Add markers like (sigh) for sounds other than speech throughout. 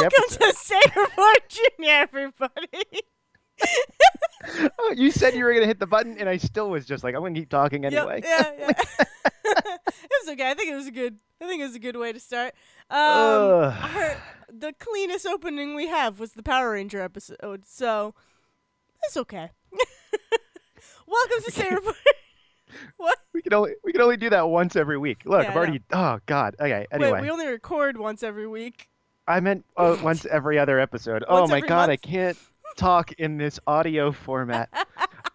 welcome episode. to Saberboard Junior, everybody. Oh, you said you were gonna hit the button, and I still was just like, I'm gonna keep talking Yep, anyway. yeah, (laughs) yeah. (laughs) it was okay. I think it was a good. I think it was a good way to start. Um, our, the cleanest opening we have was the Power Ranger episode, so it's okay. (laughs) welcome to Saberboard. what? we can only we can only do that once every week. Look, Yeah, I've already. Oh God. Okay. Anyway, Wait, we only record once every week. I meant uh, once every other episode. oh Once my every God, I month? can't talk in this audio format. (laughs)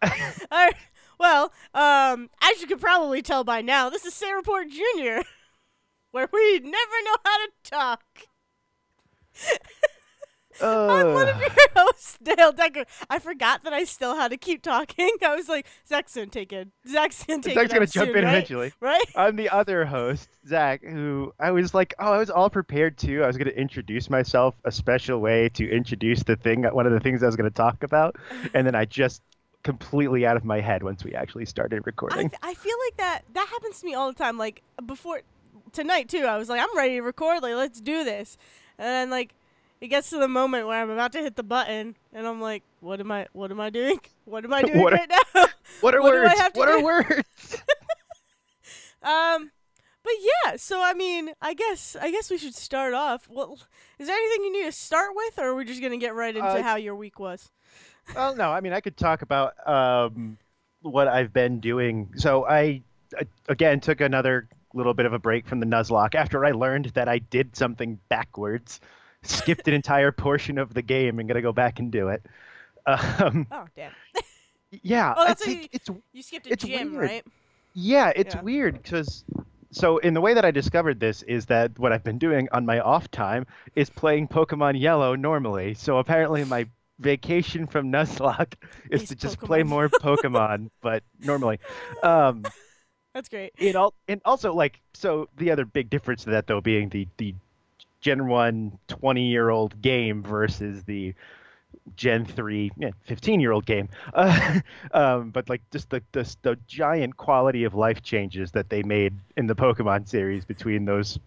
All right. Well, um, as you could probably tell by now, this is Sarah Report Jr., (laughs) where we never know how to talk. (laughs) I'm one of your (laughs) hosts, Dale Decker. I forgot that I still had to keep talking. (laughs) I was like, Zach's gonna take it. Zach's gonna take Zach's it. gonna jump soon, in right? eventually. Right? I'm the other host, Zach, who I was like, oh, I was all prepared too. I was going to introduce myself a special way to introduce the thing, one of the things I was going to talk about, and then I just completely out of my head once we actually started I, recording. f- I feel like that that happens to me all the time. Like before tonight too, I was like, I'm ready to record. Like, let's do this. And then like it gets to the moment where I'm about to hit the button, and I'm like, what am I? What am I doing? (laughs) What am I doing What are- right now? (laughs) what are (laughs) what do I words? have to what are words? Um, but yeah. So I mean, I guess I guess we should start off. Well, is there anything you need to start with, or are we just gonna get right into Uh, how your week was? well, no, I mean, I could talk about um, what I've been doing. So I, I, again, took another little bit of a break from the Nuzlocke after I learned that I did something backwards, skipped an entire portion of the game, and gonna go back and do it. Um, Oh damn! (laughs) yeah, Oh, I that's think you- it's You skipped a It's gym, weird. right? yeah, it's Yeah. weird because. So in the way that I discovered this is that what I've been doing on my off time is playing Pokemon Yellow normally. So apparently my vacation from Nuzlocke is to just play more Pokemon, but normally. Um, (laughs) That's great. it all and also like so the other big difference to that though being the the Gen 1 20 year old game versus the Gen 3 yeah, 15 year old game. Uh, (laughs) um, but like just the, the the giant quality of life changes that they made in the Pokemon series between those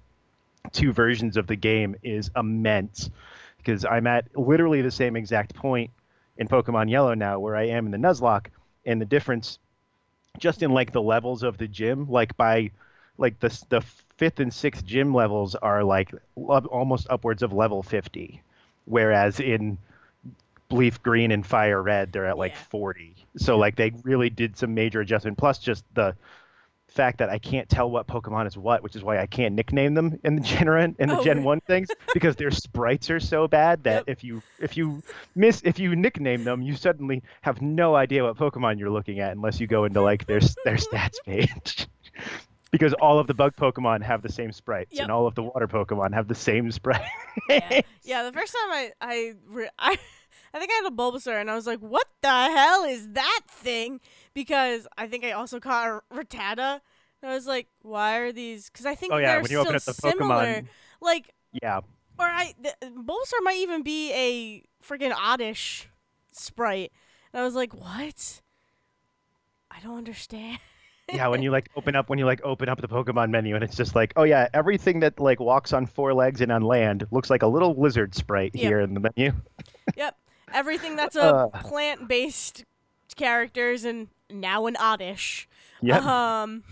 two versions of the game is immense because I'm at literally the same exact point in Pokemon Yellow now where I am in the Nuzlocke and the difference just in like the levels of the gym like by like the the fifth and sixth gym levels are like almost upwards of level 50 whereas in Leaf Green and Fire Red they're at like Yeah. 40 so like they really did some major adjustment plus just the fact that I can't tell what Pokemon is what, which is why I can't nickname them in the Gen in the Oh, Gen. One things (laughs) because their sprites are so bad that Yep. if you if you miss if you nickname them, you suddenly have no idea what Pokemon you're looking at unless you go into like their their stats page. (laughs) because all of the bug Pokemon have the same sprites, Yep. and all of the water Pokemon have the same sprite. (laughs) yeah. yeah, the first time I I, re- I I think I had a Bulbasaur and I was like, "What the hell is that thing?" Because I think I also caught a Rattata. And I was like, "Why are these?" Because I think oh yeah, they're when you open up still the similar. Pokemon, Like, yeah, or I the, Bulbasaur might even be a freaking oddish sprite. And I was like, "What?" I don't understand. Yeah when you like open up when you like open up the pokemon menu and it's just like oh yeah everything that like walks on four legs and on land looks like a little lizard sprite Yep. here in the menu Yep. Everything that's a Uh. (laughs) plant-based characters and now an oddish. yep Um,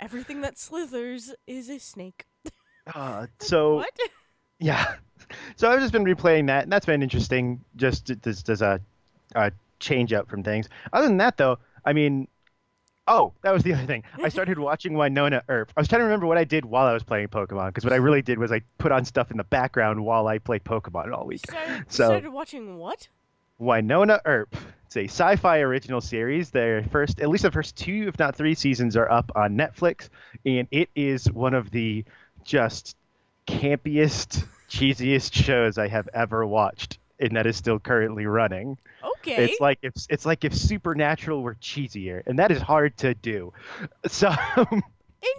everything that slithers is a snake. uh, (laughs) so What? (laughs) yeah so i've just been replaying that and that's been interesting just as a, a change up from things other than that though i mean oh that was the other thing i started watching wynonna earp i was trying to remember what i did while i was playing pokemon because what i really did was i put on stuff in the background while i played pokemon all week Started, So- started watching what? Wynonna Earp. It's a Syfy original series. Their first, at least the first two, if not three seasons, are up on Netflix, and it is one of the just campiest, cheesiest shows I have ever watched, and that is still currently running. Oh, Okay. It's like if it's like if Supernatural were cheesier, and that is hard to do. (laughs) So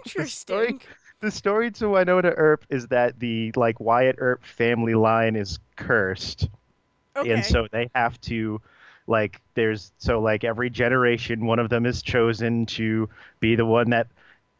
Interesting. the story to Wynonna Earp is that the like Wyatt Earp family line is cursed Okay. and so they have to like there's so like every generation one of them is chosen to be the one that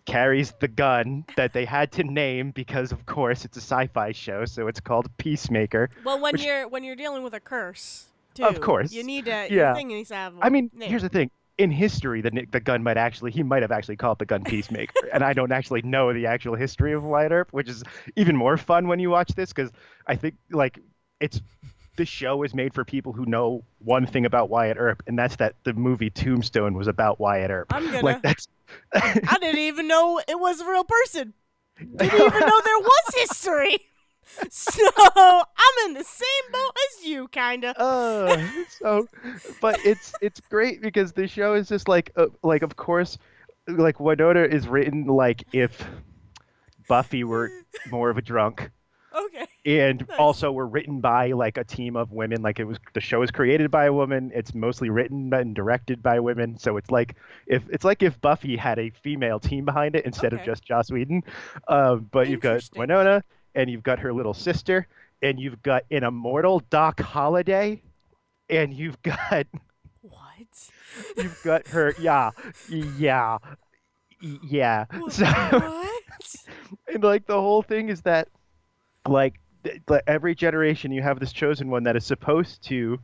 carries the gun that they had to name because, of course, it's a sci-fi show, so it's called Peacemaker. Well, when Which- you're when you're dealing with a curse, too, Of course. you need to. Yeah. Thing needs to have. I mean, name. here's the thing. In history, the the gun might actually he might have actually called the gun Peacemaker, and I don't actually know the actual history of Wyatt Earp, which is even more fun when you watch this because I think like it's the show is made for people who know one thing about Wyatt Earp, and that's that the movie Tombstone was about Wyatt Earp. I'm gonna. Like that's I didn't even know it was a real person. (laughs) Didn't even know there was history. (laughs) So I'm in the same boat as you, kinda. uh, so but it's it's great because the show is just like uh, like of course like Wynonna is written like if Buffy were more of a drunk Okay. and Nice. also were written by like a team of women like it was the show is created by a woman it's mostly written and directed by women so it's like if it's like if buffy had a female team behind it instead of just joss whedon um, but you've got wynonna and you've got her little sister and you've got an immortal doc holliday and you've (laughs) got What? you've got her yeah yeah yeah (laughs) so what? (laughs) and like the whole thing is that like th- like, every generation you have this chosen one that is supposed to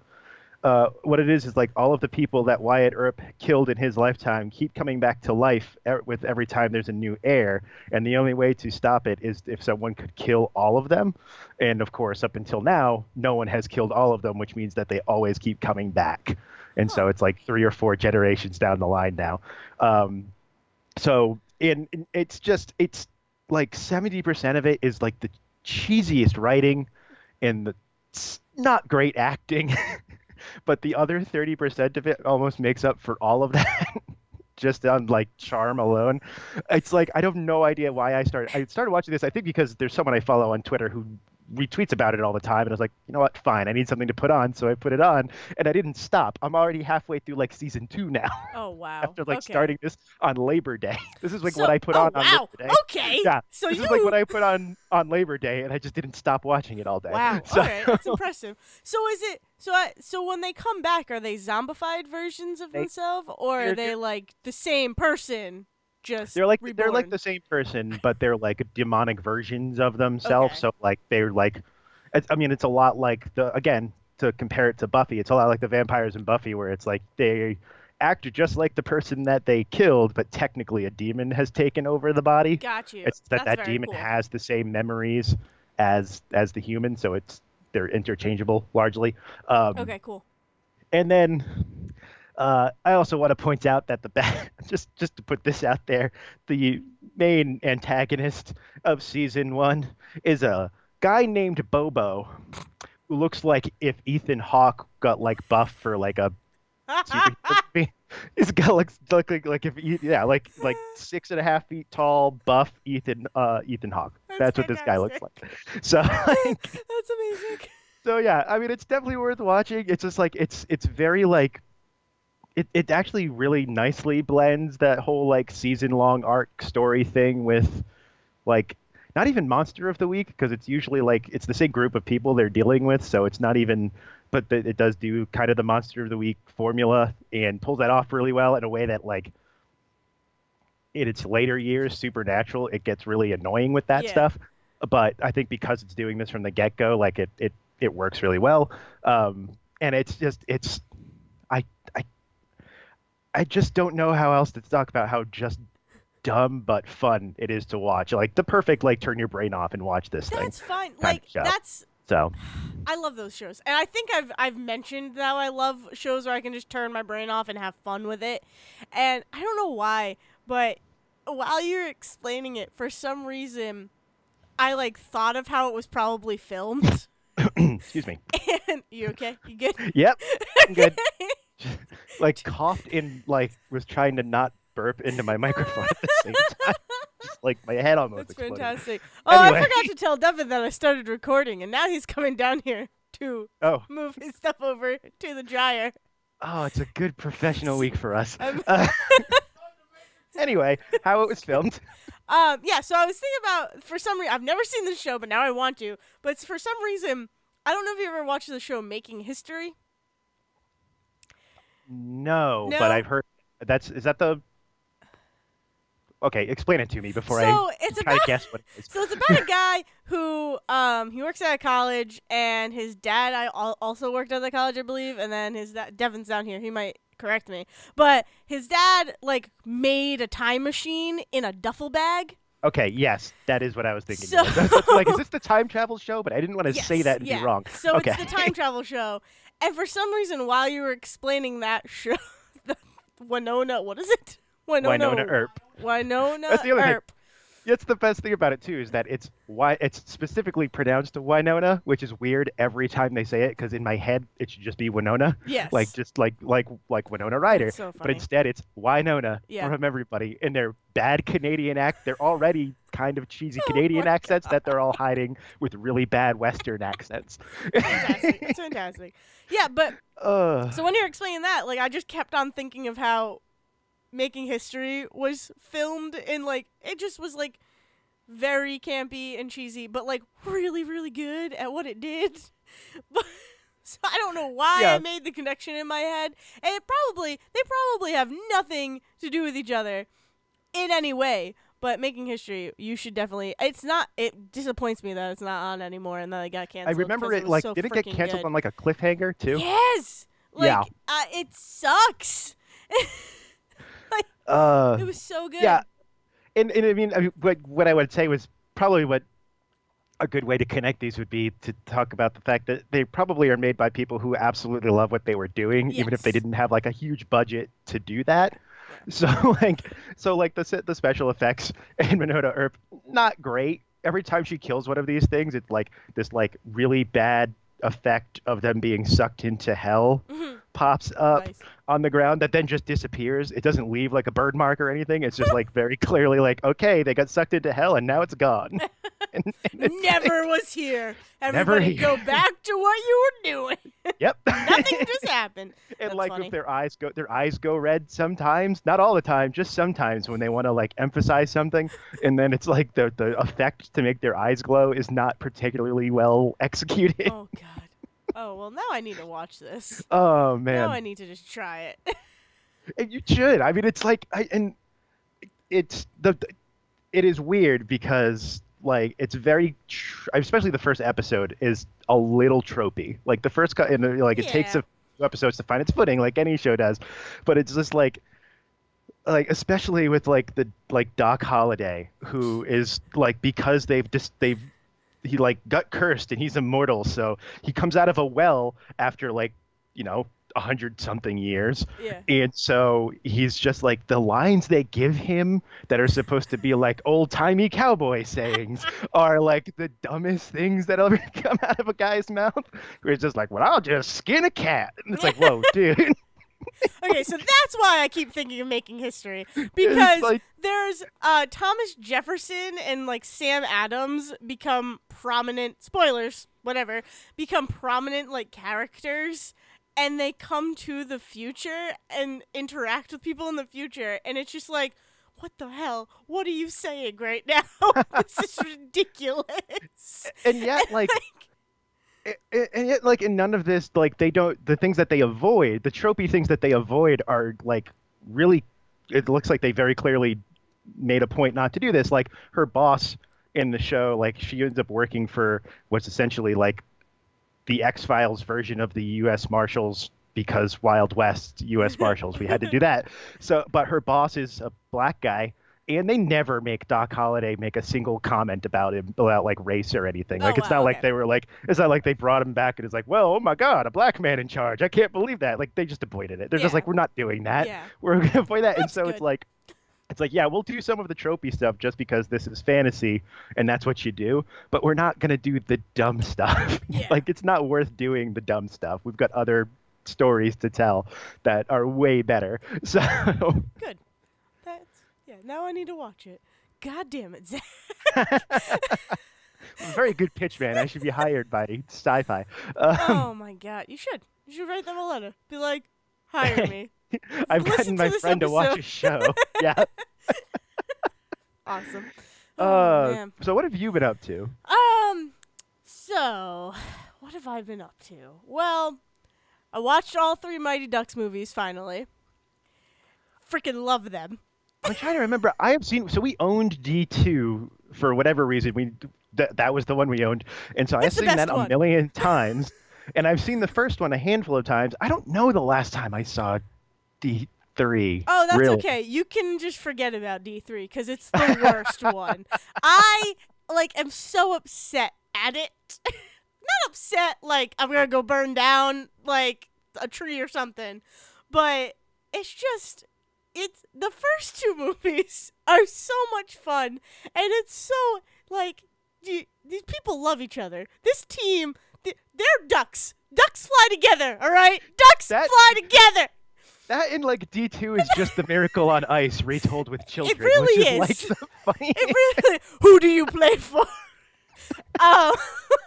uh, what it is is like all of the people that Wyatt Earp killed in his lifetime keep coming back to life e- with every time there's a new heir, and the only way to stop it is if someone could kill all of them. And of course, up until now, no one has killed all of them, which means that they always keep coming back. And so it's like three or four generations down the line now. Um, so in, in it's just it's like 70% of it is like the cheesiest writing and the not great acting (laughs) but the other 30% of it almost makes up for all of that (laughs) just on like charm alone. It's like i have no idea why i started i started watching this i think because there's someone i follow on twitter who retweets about it all the time and i was like you know what fine i need something to put on so i put it on and i didn't stop i'm already halfway through like season two now Oh (laughs) wow. after like okay. starting this on labor day (laughs) this is like So- what i put oh, on on labor day Okay. Yeah, So this you. is like what I put on on Labor Day, and I just didn't stop watching it all day. Wow. (laughs) So, Okay, that's impressive. So is it so? I, so when they come back, are they zombified versions of They- themselves, or are they like the same person? Just they're like reborn? they're like the same person, but they're like demonic versions of themselves. Okay. So like they're like, it's, I mean, it's a lot like the again to compare it to Buffy. It's a lot like the vampires in Buffy, where it's like they act just like the person that they killed, but technically a demon has taken over the body. Got you. It's that That's that demon cool. has the same memories as as the human, so it's they're interchangeable largely. Um, Okay. Cool. And then uh, I also want to point out that the ba- (laughs) just just to put this out there, the main antagonist of season one is a guy named Bobo, who looks like if Ethan Hawke got like buff for like a. (laughs) (laughs) He's got like look like like if yeah like like six and a half feet tall buff Ethan uh Ethan Hawke. That's That's, what this guy looks like. So like, That's amazing. so yeah, I mean it's definitely worth watching. It's just like it's it's very like it, it actually really nicely blends that whole like season long arc story thing with like not even monster of the week because it's usually like it's the same group of people they're dealing with so it's not even but th- it does do kind of the monster of the week formula and pulls that off really well in a way that like in its later years supernatural it gets really annoying with that Yeah. stuff but i think because it's doing this from the get-go like it it, it works really well um, and it's just it's i just don't know how else to talk about how just dumb but fun it is to watch like the perfect like turn your brain off and watch this thing That's fine. Like that's so (sighs) I love those shows, and I think I've I've mentioned that I love shows where I can just turn my brain off and have fun with it, and I don't know why, but while you're explaining it, for some reason, I like thought of how it was probably filmed. (coughs) excuse me (coughs) and you okay? You good? yep I'm good (laughs) (laughs) like coughed in like was trying to not burp into my microphone at the same (laughs) time just like my head almost That's exploded fantastic. Oh, I forgot to tell Devin that I started recording, and now he's coming down here to oh move his stuff over to the dryer. oh it's a good professional week for us Uh, (laughs) anyway how it was filmed Um, yeah, so I was thinking about for some reason I've never seen this show, but now I want to. But for some reason I don't know if you ever watched the show Making History. No, No? but i've heard that's is that the Okay, explain it to me before so I it's about guess what it is. (laughs) so it's about a (laughs) guy who um he works at a college and his dad I also worked at the college I believe and then his dad Devin's down here he might correct me but his dad like made a time machine in a duffel bag Okay, yes, that is what I was thinking. So- of. That's- that's like, is this (laughs) the time travel show? But I didn't want to say that and yeah. be wrong. So okay. it's the time travel show. And for some reason, while you were explaining that show, (laughs) the Winona, what is it? Winona, Wynonna Earp. Winona That's the other thing. That's the best thing about it too is that it's why it's specifically pronounced Winona, which is weird every time they say it because in my head it should just be Winona, Yes. like just like like like Winona Ryder. So But instead it's Winona Yeah. from everybody in their bad Canadian act. They're already kind of cheesy (laughs) Oh Canadian accents that they're all hiding with really bad Western accents. fantastic. It's (laughs) fantastic. Yeah, but uh, so when you're explaining that, like I just kept on thinking of how making history was filmed in like it just was like very campy and cheesy, but like really, really good at what it did. (laughs) But so I don't know why Yeah. I made the connection in my head. And it probably they probably have nothing to do with each other in any way. But making history, you should definitely. It's not. It disappoints me that it's not on anymore and that it got canceled. I remember 'cause it like so did it get canceled good. on like a cliffhanger too? Yes. Like, Yeah. Uh, it sucks. (laughs) (laughs) Uh, it was so good. Yeah, and, and I mean, I mean, what what I would say was probably what a good way to connect these would be to talk about the fact that they probably are made by people who absolutely love what they were doing, even if they didn't have like a huge budget to do that. So (laughs) like, so like the the special effects (laughs) in Wynonna Earp, not great. Every time she kills one of these things, it's like this like really bad effect of them being sucked into hell Mhm. Pops up Nice. on the ground that then just disappears. It doesn't leave like a bird mark or anything. It's just like very (laughs) clearly like, okay, they got sucked into hell and now it's gone. (laughs) (laughs) and, and it's- Never was here. Never Everybody here. go back to what you were doing. Yep. Nothing just happened. and That's like funny. if their eyes go their eyes go red sometimes, not all the time, just sometimes when they want to like emphasize something and then it's like the the effect to make their eyes glow is not particularly well executed. Oh God. Oh well, now I need to watch this. (laughs) Oh man. Now I need to just try it. (laughs) And you should. I mean, it's like, I and it's the, it is weird because like it's very, tr- especially the first episode is a little tropey. Like the first, cut, and like it takes a few episodes to find its footing, like any show does. But it's just like, like especially with like the like Doc Holliday, who is like because they've just they've he like got cursed and he's immortal, so he comes out of a well after like you know a hundred something years yeah. and so he's just like the lines they give him that are supposed to be like old timey cowboy sayings (laughs) are like the dumbest things that ever (laughs) come out of a guy's mouth. Where it's just like, well, I'll just skin a cat. And it's like, whoa, (laughs) dude. Okay, so that's why I keep thinking of making history (laughs) because like- there's uh, Thomas Jefferson and like Sam Adams become prominent. Spoilers, whatever. Become prominent like characters, and they come to the future and interact with people in the future, and it's just like. What the hell? What are you saying right (laughs) now? this is ridiculous. and yet, (laughs) like, a- a- and yet, like, in none of this, like, they don't, the things that they avoid, the tropey things that they avoid are, like, really, it looks like they very clearly made a point not to do this. Like, her boss in the show, like, she ends up working for what's essentially, like, the X Files version of the U.S. Marshals because Wild West U.S. (laughs) Marshals, we had to do that. So, but her boss is a black guy, and they never make Doc Holliday make a single comment about him about like race or anything. Oh, like it's wow, not like they were like it's not like they brought him back and it's like, well, oh my god, a black man in charge. I can't believe that. Like they just avoided it. They're just like, we're not doing that. Yeah. (laughs) We're gonna avoid that. and That's so it's like it's like, yeah, we'll do some of the tropey stuff just because this is fantasy and that's what you do, but we're not going to do the dumb (laughs) stuff. Yeah. like, it's not worth doing the dumb stuff. We've got other stories to tell that are way better. (laughs) So, Good. Now I need to watch it. God damn it, Zach. (laughs) very good pitch, man. I should be hired by Syfy. Um, oh my god, you should. You should write them a letter. Be like, hire me. (laughs) I've listen gotten my this friend to watch a show. (laughs) yeah. Awesome. Oh Uh, so, what have you been up to? Um. So, what have I been up to? Well, I watched all three Mighty Ducks movies finally. Freaking love them. I'm trying to remember. I have seen. So we owned D2 for whatever reason. We that that was the one we owned, and so I've seen that one. a million (laughs) times. and I've seen the first one a handful of times. I don't know the last time I saw D3. Oh, that's really. okay. You can just forget about D3 because it's the worst (laughs) one. I like am so upset at it. (laughs) Not upset like I'm gonna go burn down like a tree or something, but it's just it's the first two (laughs) movies are so much fun, and it's so like y- these people love each other. This team, th- they're ducks. Ducks fly together. All right, ducks That- fly together. That in like D2 is just the Miracle on Ice retold with children, It really which is, is. like the (laughs) funniest. It really. (laughs) Who do you play for? um,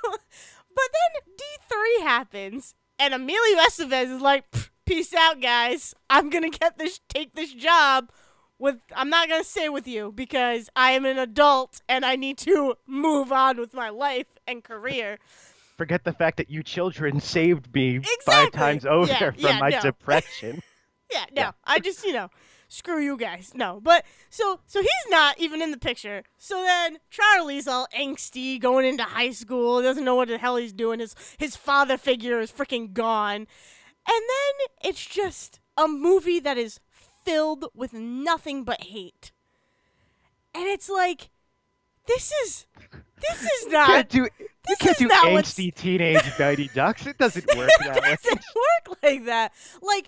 but then D three happens, and Emilio Estevez is like, "Pff, "Peace out, guys. I'm gonna get this, take this job. With I'm not gonna stay with you because I am an adult and I need to move on with my life and career." Forget the fact that you children saved me Exactly. five times over Yeah, (laughs) from yeah, my no. depression. (laughs) Yeah, no. Yeah. I just, you know, screw you guys. No. But so so he's not even in the picture. So then Charlie's all angsty going into high school, doesn't know what the hell he's doing. His his father figure is freaking gone. And then it's just a movie that is filled with nothing but hate. And it's like this is this is not. You can't do, you can't is do what's- angsty teenage Mighty Ducks. It doesn't (laughs) work it that way. doesn't work like that. Like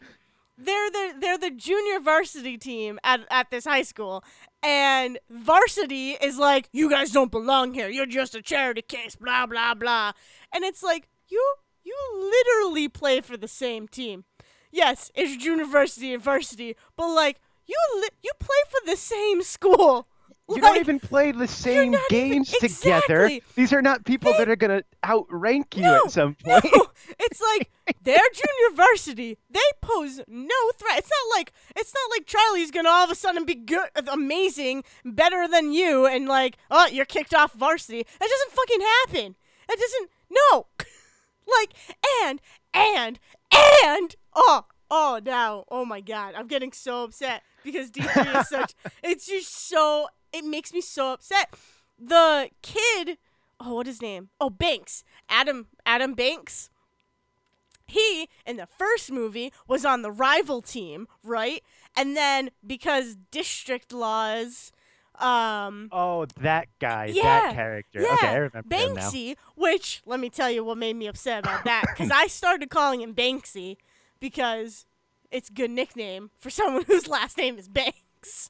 they're the they're the junior varsity team at at this high school, and varsity is like, you guys don't belong here. You're just a charity case. Blah blah blah. And it's like you you literally play for the same team. Yes, it's junior varsity and varsity, but like you li- you play for the same school. You Like, don't even play the same not even- games together. exactly. These are not people They- that are gonna outrank you No, at some point. No, (laughs) it's like they're junior varsity. They pose no threat. It's not like it's not like Charlie's gonna all of a sudden be good, amazing, better than you, and like oh you're kicked off varsity. That doesn't fucking happen. That doesn't no. (laughs) like and and and oh oh now oh my god I'm getting so upset because D3 is (laughs) such it's just so it makes me so upset. The kid oh what his name? Oh Banks Adam Adam Banks. He in the first movie was on the rival team right? And then because district laws um Oh, that guy, Yeah, that character. yeah, Okay, I remember. Banksy, which let me tell you what made me upset about that (coughs) because I started calling him Banksy because it's a good nickname for (laughs) someone whose last name is Banks.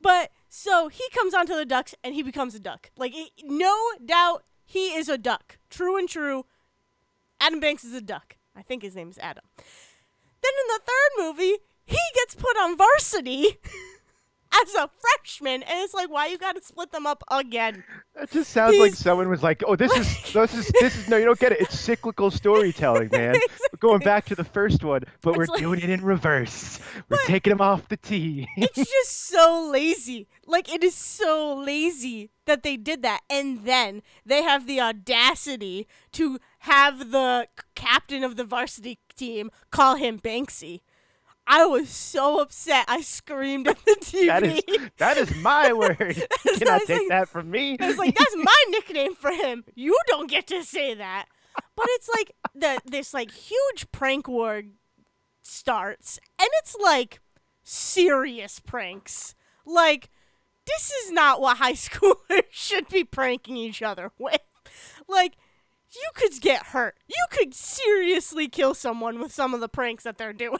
But so he comes onto the Ducks and he becomes a duck. Like it, no doubt, he is a duck. True and true. Adam Banks is a duck. I think his name is Adam. Then in the third movie, he gets put on varsity (laughs) as a freshman, and it's like, why you got to split them up again? It just sounds like someone was like, "Oh, this is (laughs) this is this is no, you don't get it. It's cyclical storytelling, (laughs) man. We're going back to the first one, but we're like- doing it in reverse. We're taking them off the tee." it's (laughs) just so lazy. Like it is so lazy that they did that, and then they have the audacity to have the captain of the varsity team call him Banksy. I was so upset. I screamed at the TV. (laughs) that is that is my (laughs) word. You (laughs) cannot take like- that from me. I was like, that's my nickname for him. You don't get to say that. But it's like the this like huge prank war starts, and it's like serious pranks. Like this is not what high schoolers should be pranking each other with. Like you could get hurt. You could seriously kill someone with some of the pranks that they're doing.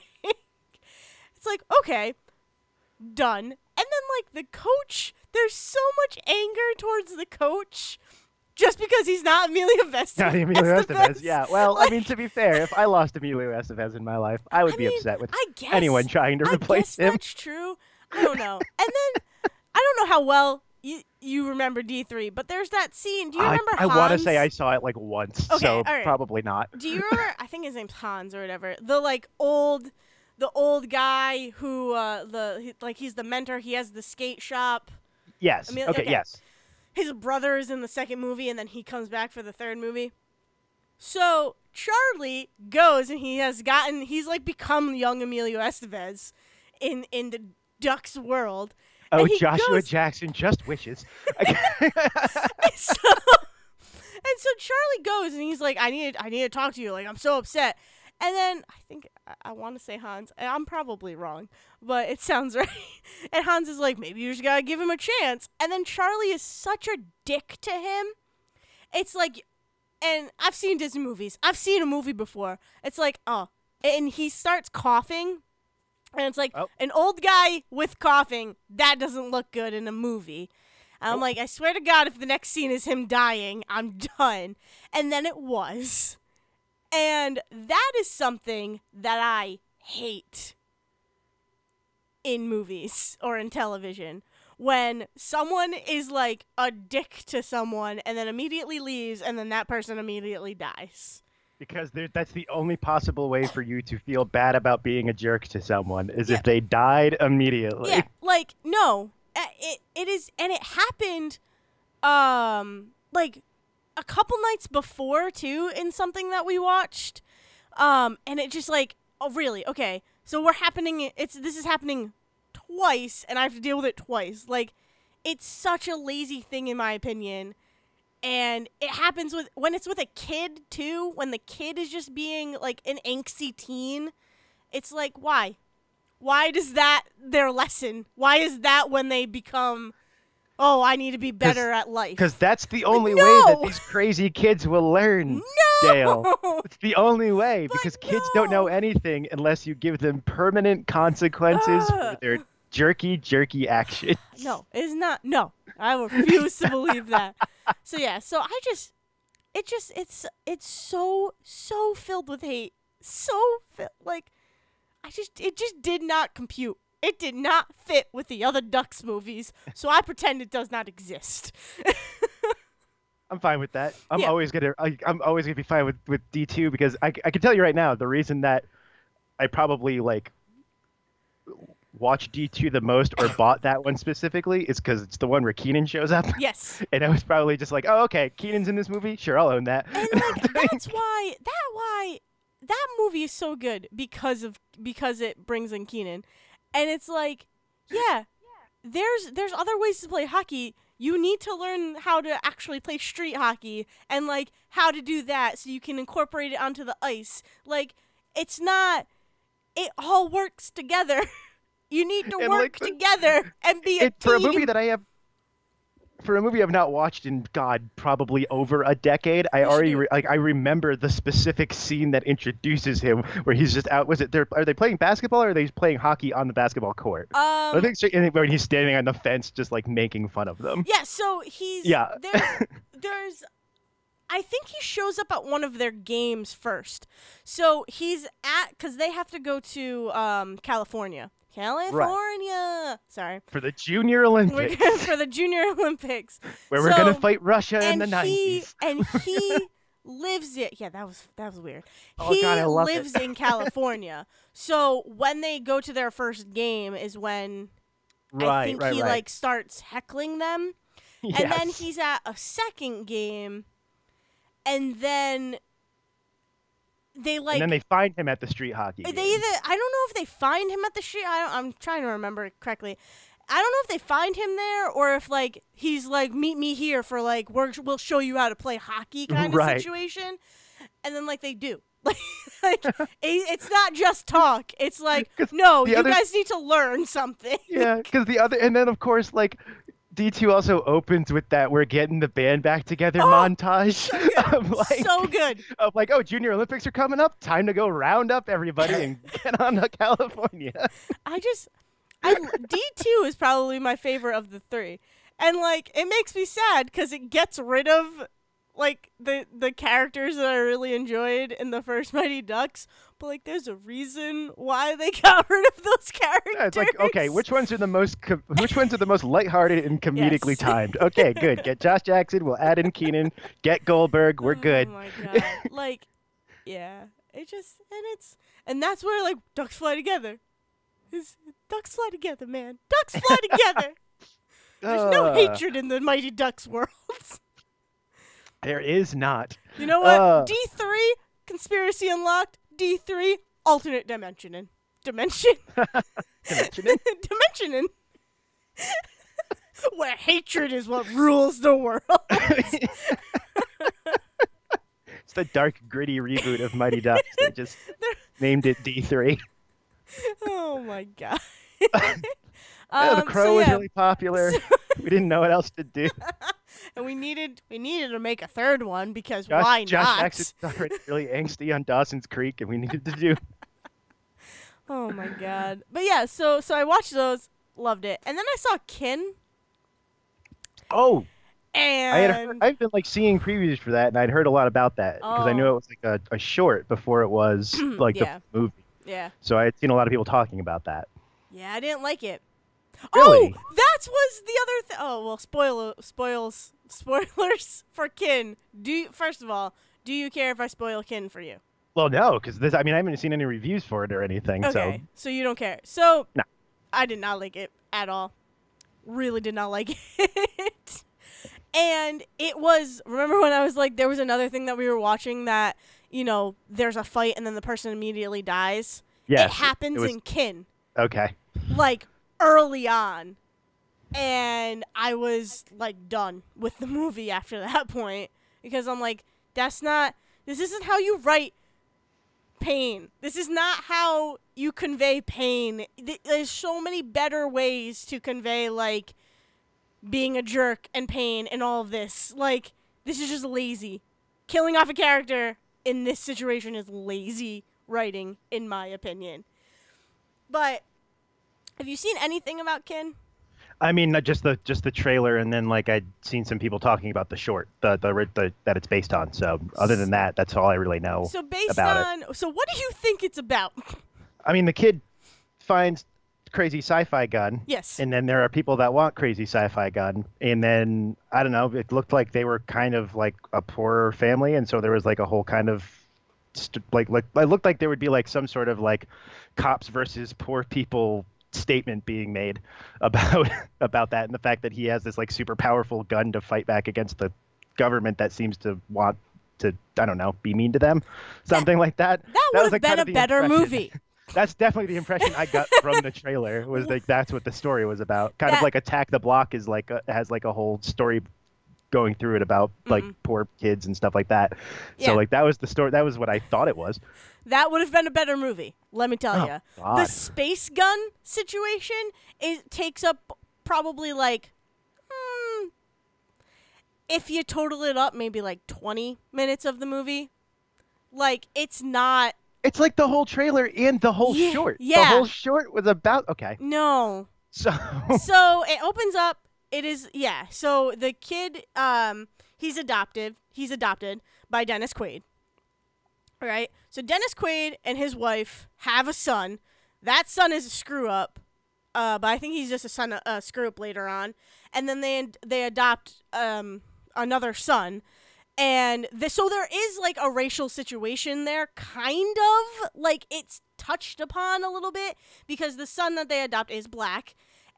It's like, okay, done. And then like the coach, there's so much anger towards the coach just because he's not Emilio (laughs) Estevez. Not Emilio (laughs) Estevez. Yeah. Well, Like- I mean, to be fair, if I lost (laughs) Emilio Estevez in my life, I would I be mean, upset with I guess anyone trying to I replace him. That's true. I don't know. And then I don't know how well you you remember D three, but there's that scene. Do you I, remember? I want to say I saw it like once, Okay, so right. probably not. Do you remember? I think his name's Hans or whatever. The like old, the old guy who uh the he- like he's the mentor. He has the skate shop. Yes. Emil- okay, okay. Yes. His brother is in the second movie, and then he comes back for the third movie. So Charlie goes, and he has gotten. He's like become young Emilio Estevez in in the Ducks world, Oh, Joshua goes- Jackson just wishes. (laughs) (laughs) so, and so Charlie goes and he's like, I need, I need to talk to you. Like, I'm so upset. And then I think I, want to say Hans. I'm probably wrong, but it sounds (laughs) right. And Hans is like, maybe you just gotta give him a chance. And then Charlie is such a dick to him. It's like, and I've seen Disney movies. I've seen a movie before. It's like, oh, and he starts coughing. And it's like Oh. an old guy with coughing. That doesn't look good in a movie. And I'm Nope. like, I swear to God, if the next scene is him dying, I'm (laughs) done. And then it was. And that is something that I hate in movies (laughs) or in television. When someone is like a dick to someone and then immediately leaves and then that person immediately dies. because there, that's the only possible way for you to feel bad about being a jerk to someone is Yeah. if they died immediately. Yeah, like no, it it is, and it happened, um, like a couple nights before too, in something that we watched, um, and it just like, oh really? Okay, so we're happening. It's this is happening twice, and I have to deal with it twice. Like, it's such a lazy thing in my opinion. And it happens with when it's with a kid too. When the kid is just being like an angsty teen, it's like why? Why does that their lesson? Why is that when they become, oh, I need to be better at life? Because that's the only way that these crazy kids will learn, no, Dale. (laughs) It's the only way because kids don't know anything unless you give them permanent consequences for their jerky, jerky actions. no, it's not. No, I refuse to believe that. (laughs) So yeah, so I just, it just, it's, it's so, so filled with hate, so fi- like, I just, it just did not compute. It did not fit with the other Ducks movies, so I pretend it does not exist. (laughs) I'm fine with that. I'm Yeah. always gonna. I, I'm always gonna be fine with with D two because I, I can tell you right now the reason that I probably like watched D two the most or (coughs) bought that one specifically is because it's the one where Kenan shows up, yes, (laughs) and I was probably just like, oh okay, Kenan's in this movie, sure I'll own that. and (laughs) like that's why that why that movie is so good because of because it brings in Kenan, and it's like, yeah, there's there's other ways to play hockey. You need to learn how to actually play street hockey and like how to do that so you can incorporate it onto the ice. Like it's not it all works together. (laughs) you need to And, work like, the- together and be a it, for a movie team. that I have for a movie I've not watched in God probably over a decade, I already re- like I remember the specific scene that introduces him where he's just out. Was it? They're, are they playing basketball or are they playing hockey on the basketball court? Um, I think straight- when he's standing on the fence, just like making fun of them. Yeah, so he's Yeah. there's (laughs) there's I think he shows up at one of their games first. So he's at cuz they have to go to um California. California. Sorry. For the Junior Olympics, going (laughs) for the Junior Olympics. (laughs) where we're gonna fight Russia in the he 90s. and (laughs) he lives it. Yeah, that was that was weird. Oh, he God, I love it. lives in California. so when they go to their first game is when I think right, he right. like starts heckling them and then he's at a second game and then they like and then they find him at the street hockey. they game. either I don't know if they find him at the street I don't, I'm trying to remember correctly. I don't know if they find him there or if like he's like meet me here for like we're, we'll show you how to play hockey (laughs) kind of Right. situation and then like they do. (laughs) Like, like it, it's not just talk. It's like (laughs) no, you other- guys need to learn something. Yeah, because the other, and then of course, like D2 also opens with that "We're getting the band back together" Oh, montage (laughs) good. of like, so good. of like, oh, Junior Olympics are coming up, time to go round up everybody and (laughs) get on to California. (laughs) I just I D two is probably my favorite of the three, and like it makes me sad because it gets rid of like the the characters that I really enjoyed in the first (laughs) Mighty Ducks. But like, there's a reason why they (laughs) got rid of those characters. Yeah, it's like, okay, which ones are the most, which ones are the most lighthearted and comedically Yes. (laughs) timed? Okay, good. Get Josh Jackson. We'll add in Kenan. Get Goldberg. We're good. Oh my god! like, yeah, it just and it's and that's where like ducks fly together. Is ducks fly together, man? Ducks fly together. There's no Uh, hatred in the Mighty Ducks world. There is not. You know what? Uh. D three conspiracy unlocked. D three alternate dimensioning. Dimension. (laughs) Dimensioning? (laughs) Dimensioning. (laughs) Where hatred is what rules the world. it's the dark, gritty reboot of Mighty Ducks. They just named it D3. oh my god. Yeah, the Um, Crow so was yeah, really popular. we didn't know what else to do. And we needed we needed to make a third one because Josh, why Josh not? Jackson's already really angsty on Dawson's Creek, and we needed to do. (laughs) Oh my god. But yeah, so so I watched those, loved it, and then I saw Kin, Oh, and I had heard, I've been like seeing previews for that, and I'd heard a lot about that because I knew Oh. it was like a, a short before it was (clears throat) like Yeah. the movie. yeah, So I had seen a lot of people talking about that. yeah, I didn't like it. Really? Oh, that was the other thing. Oh well, spoil spoils spoilers (laughs) for Kin. Do you, first of all, do you care if I spoil Kin for you? Well, no, because this. I mean, I haven't seen any reviews for it or anything. Okay, so you don't care. So No. I did not like it at all. Really did not like (laughs) it. and it was remember when I was like there was another thing that we were watching that, you know, there's a fight and then the person immediately dies. So yes, it happens was- in Kin Okay. like early on. And I was like done with the movie after (laughs) that point because I'm like that's not this isn't how you write pain. This is not how you convey pain. There's so many better ways to convey like being a jerk and pain and all of this. Like this is just lazy. Killing off a character in this situation is lazy writing in my opinion. But have you seen anything about Kin? I mean, not just the just the trailer, and then like I'd seen some people talking about the short, the the, the that it's based on. So other than that, that's all I really know. So based on so what do you think it's about? I mean, the kid finds crazy sci-fi gun, yes. and then there are people that want crazy sci-fi gun, and then I don't know. It looked like they were kind of like a poorer family, and so there was like a whole kind of st- like like it looked like there would be like some sort of like cops versus poor people statement being made about (laughs) about that and the fact that he has this like super powerful gun to fight back against the government that seems to want to I don't know be mean to them something like that that was, would have been a better impression. movie. (laughs) that's definitely the impression I got from the trailer was like that's what the story was about kind That- of like attack the block is like a, has like a whole story going through it about like Mhm. poor kids and stuff like that Yeah. so like that was the story that was what I thought it was That would have been a better movie. Let me tell Oh, you. The space gun situation it takes up probably like hmm, if you total it up maybe like 20 minutes of the movie. Like it's not It's like the whole trailer and the whole Yeah, short. The whole short was about okay. no. So so it opens up it is yeah. So the kid um he's adopted he's adopted by dennis quaid all right? So dennis quaid and his wife have a son. That son is a screw up uh but i think he's just a son a screw up later on. And then they they adopt um another son. And the, so there is like a racial situation there kind of. Like it's touched upon a little bit because the son that they adopt is black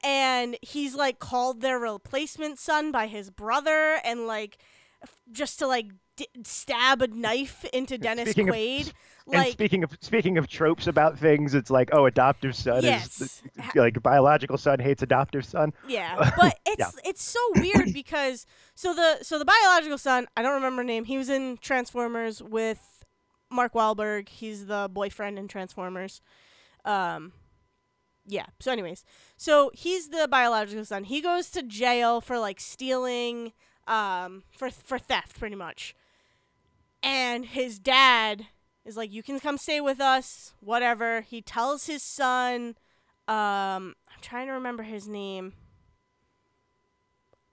and he's like called their replacement son by his brother and like f- just to like d- stab a knife into Dennis Speaking of- Quaid and like speaking of speaking of tropes about things, it's like oh, adoptive son Yes. is like biological son hates adoptive son. Yeah, (laughs) but it's Yeah. it's so weird because so the so the biological son, I don't remember name. He was in Transformers with Mark Wahlberg. He's the boyfriend in Transformers. Um yeah. So anyways, so he's the biological son. He goes to jail for like stealing um for for theft pretty much. And his dad is like you can come stay with us, whatever. He tells his son um I'm trying to remember his name.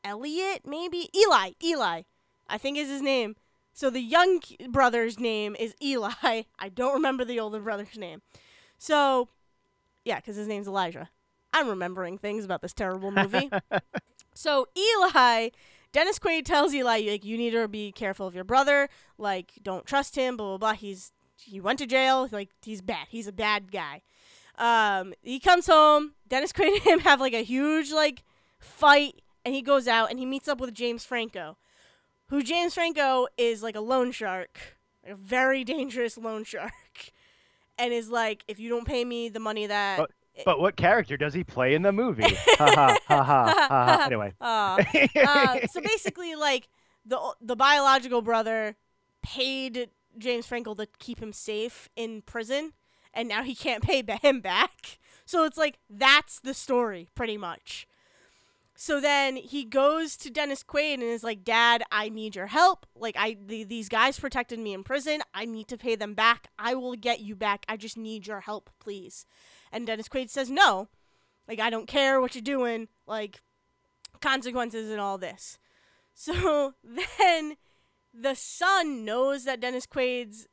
Elliot, maybe? Eli. Eli. I think is his name. So the young brother's name is Eli. (laughs) I don't remember the older brother's name. So, yeah, because his name's Elijah. I'm remembering things about this terrible movie. (laughs) so Eli, Dennis Quaid tells Eli, like, you need to be careful of your brother. Like, don't trust him. Blah blah blah. He's he went to jail. Like, he's bad. He's a bad guy. Um, he comes home. Dennis Quaid and him have like a huge like fight, and he goes out and he meets up with James Franco, who James Franco is like a loan shark, like a very dangerous loan shark, and is like, if you don't pay me the money that Oh, But what character does he play in the movie? (laughs) ha ha ha ha ha. ha. (laughs) Anyway. Uh, uh, so (laughs) basically, like the the biological brother paid James Franco to keep him safe in prison, and now he can't pay him back. So it's like that's the story, pretty much. So then he goes to Dennis Quaid and is like, "Dad, I need your help. Like, I the, these guys protected me in prison. I need to pay them back. I will get you back. I just need your help, please." And Dennis Quaid says, "No, like I don't care what you're doing. Like, consequences and all this." (laughs) So then the son knows that Dennis Quaid's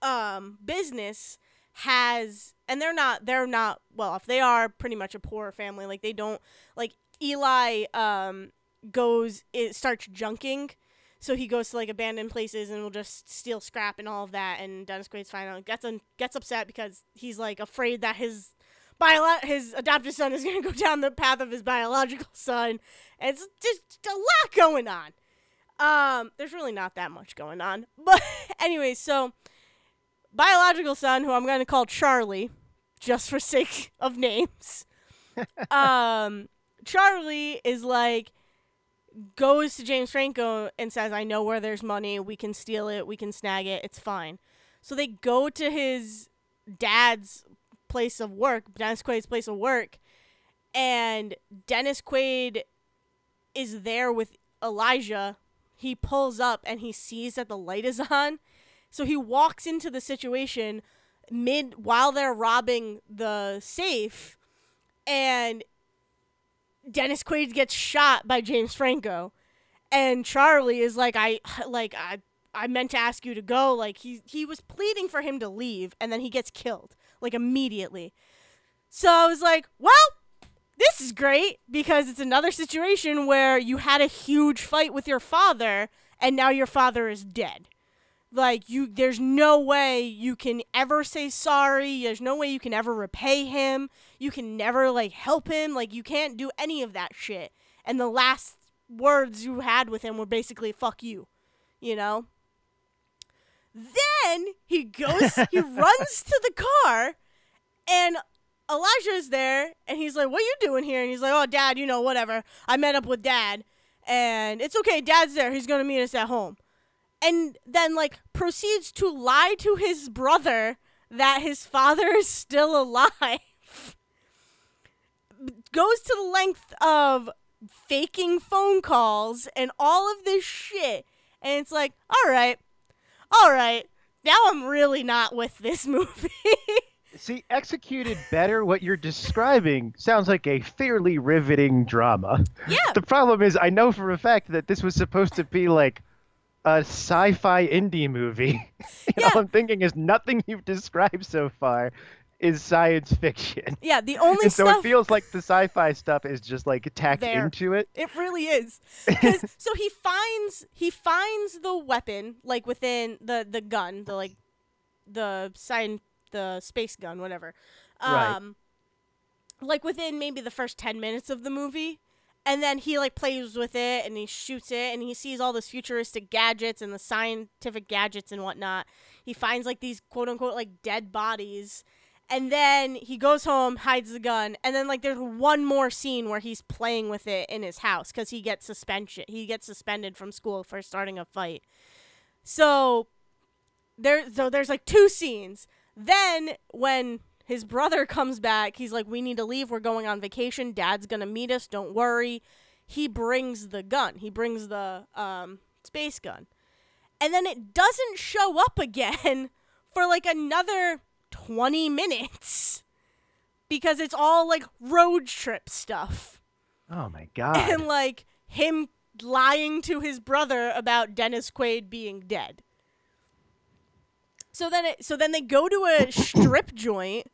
um, business has and they're not they're not well off. They are pretty much a poor family. Like they don't like Eli um goes it starts junking. So he goes to like abandoned places and will just steal scrap and all of that. And Dennis Quaid's final gets un- gets upset because he's like afraid that his bio- his adopted son is gonna go down the path of his biological son. It's just a lot going on. Um, there's really not that much going on, (laughs) but anyway, so biological son, who I'm gonna call Charlie, just for (laughs) sake of names. (laughs) um, Charlie is like goes to James Franco and says, "I know where there's money. We can steal it. We can snag it. It's fine." So they go to his dad's place of work, Dennis Quaid's place of work, and Dennis Quaid is there with Elijah. He pulls up and he sees that the light is (laughs) on. So he walks into the situation mid while they're robbing the safe and Dennis Quaid gets shot by James Franco. And Charlie is like I (sighs) like I I meant to ask you to go like he he was pleading for him to leave and then he gets killed like immediately. So I was like, "Well, this is great because it's another situation where you had a huge fight with your father and now your father is dead. Like you there's no way you can ever say sorry. There's no way you can ever repay him. You can never like help him. Like you can't do any of that shit. And the last words you had with him were basically fuck you. You know? Then he goes (laughs) he runs to the car and Elijah is there and he's like, What are you doing here? And he's like, Oh, dad, you know, whatever. I met up with dad and it's okay. Dad's there. He's going to meet us at home. And then, like, proceeds to lie to his brother that his father is still alive. Goes to the length of faking phone calls and all of this shit. And it's like, all right, all right. Now I'm really not with this (laughs) movie. See, executed better, what you're describing sounds like a fairly riveting drama. Yeah. The problem is, I know for a fact that this was supposed to be like a sci-fi indie movie. (laughs) (laughs) Yeah. All I'm thinking is nothing you've described so far is science fiction. yeah, the only And (laughs) so stuff it feels like the sci-fi stuff is just like tacked There. into it. It really is. so he finds he finds the weapon like within the the gun, the like the sign the space gun, whatever. Right. Um like within maybe the first 10 minutes of the movie. And then he like plays with it and he shoots it and he sees all this futuristic gadgets and the scientific gadgets and whatnot. He finds like these quote unquote like dead bodies and then he goes home, hides the gun, and then like there's one more scene where he's playing with it in his house because he gets suspension. He gets suspended from school for starting a fight. So there, so there's like two scenes. Then when his brother comes back, he's like, "We need to leave. We're going on vacation. Dad's gonna meet us. Don't worry." He brings the gun. He brings the um, space gun, and then it doesn't show up again (laughs) for like another 20 minutes because it's all like road trip stuff Oh my god. (laughs) and like him lying to his brother about Dennis Quaid being dead. So then it, so then they go to a (coughs) strip joint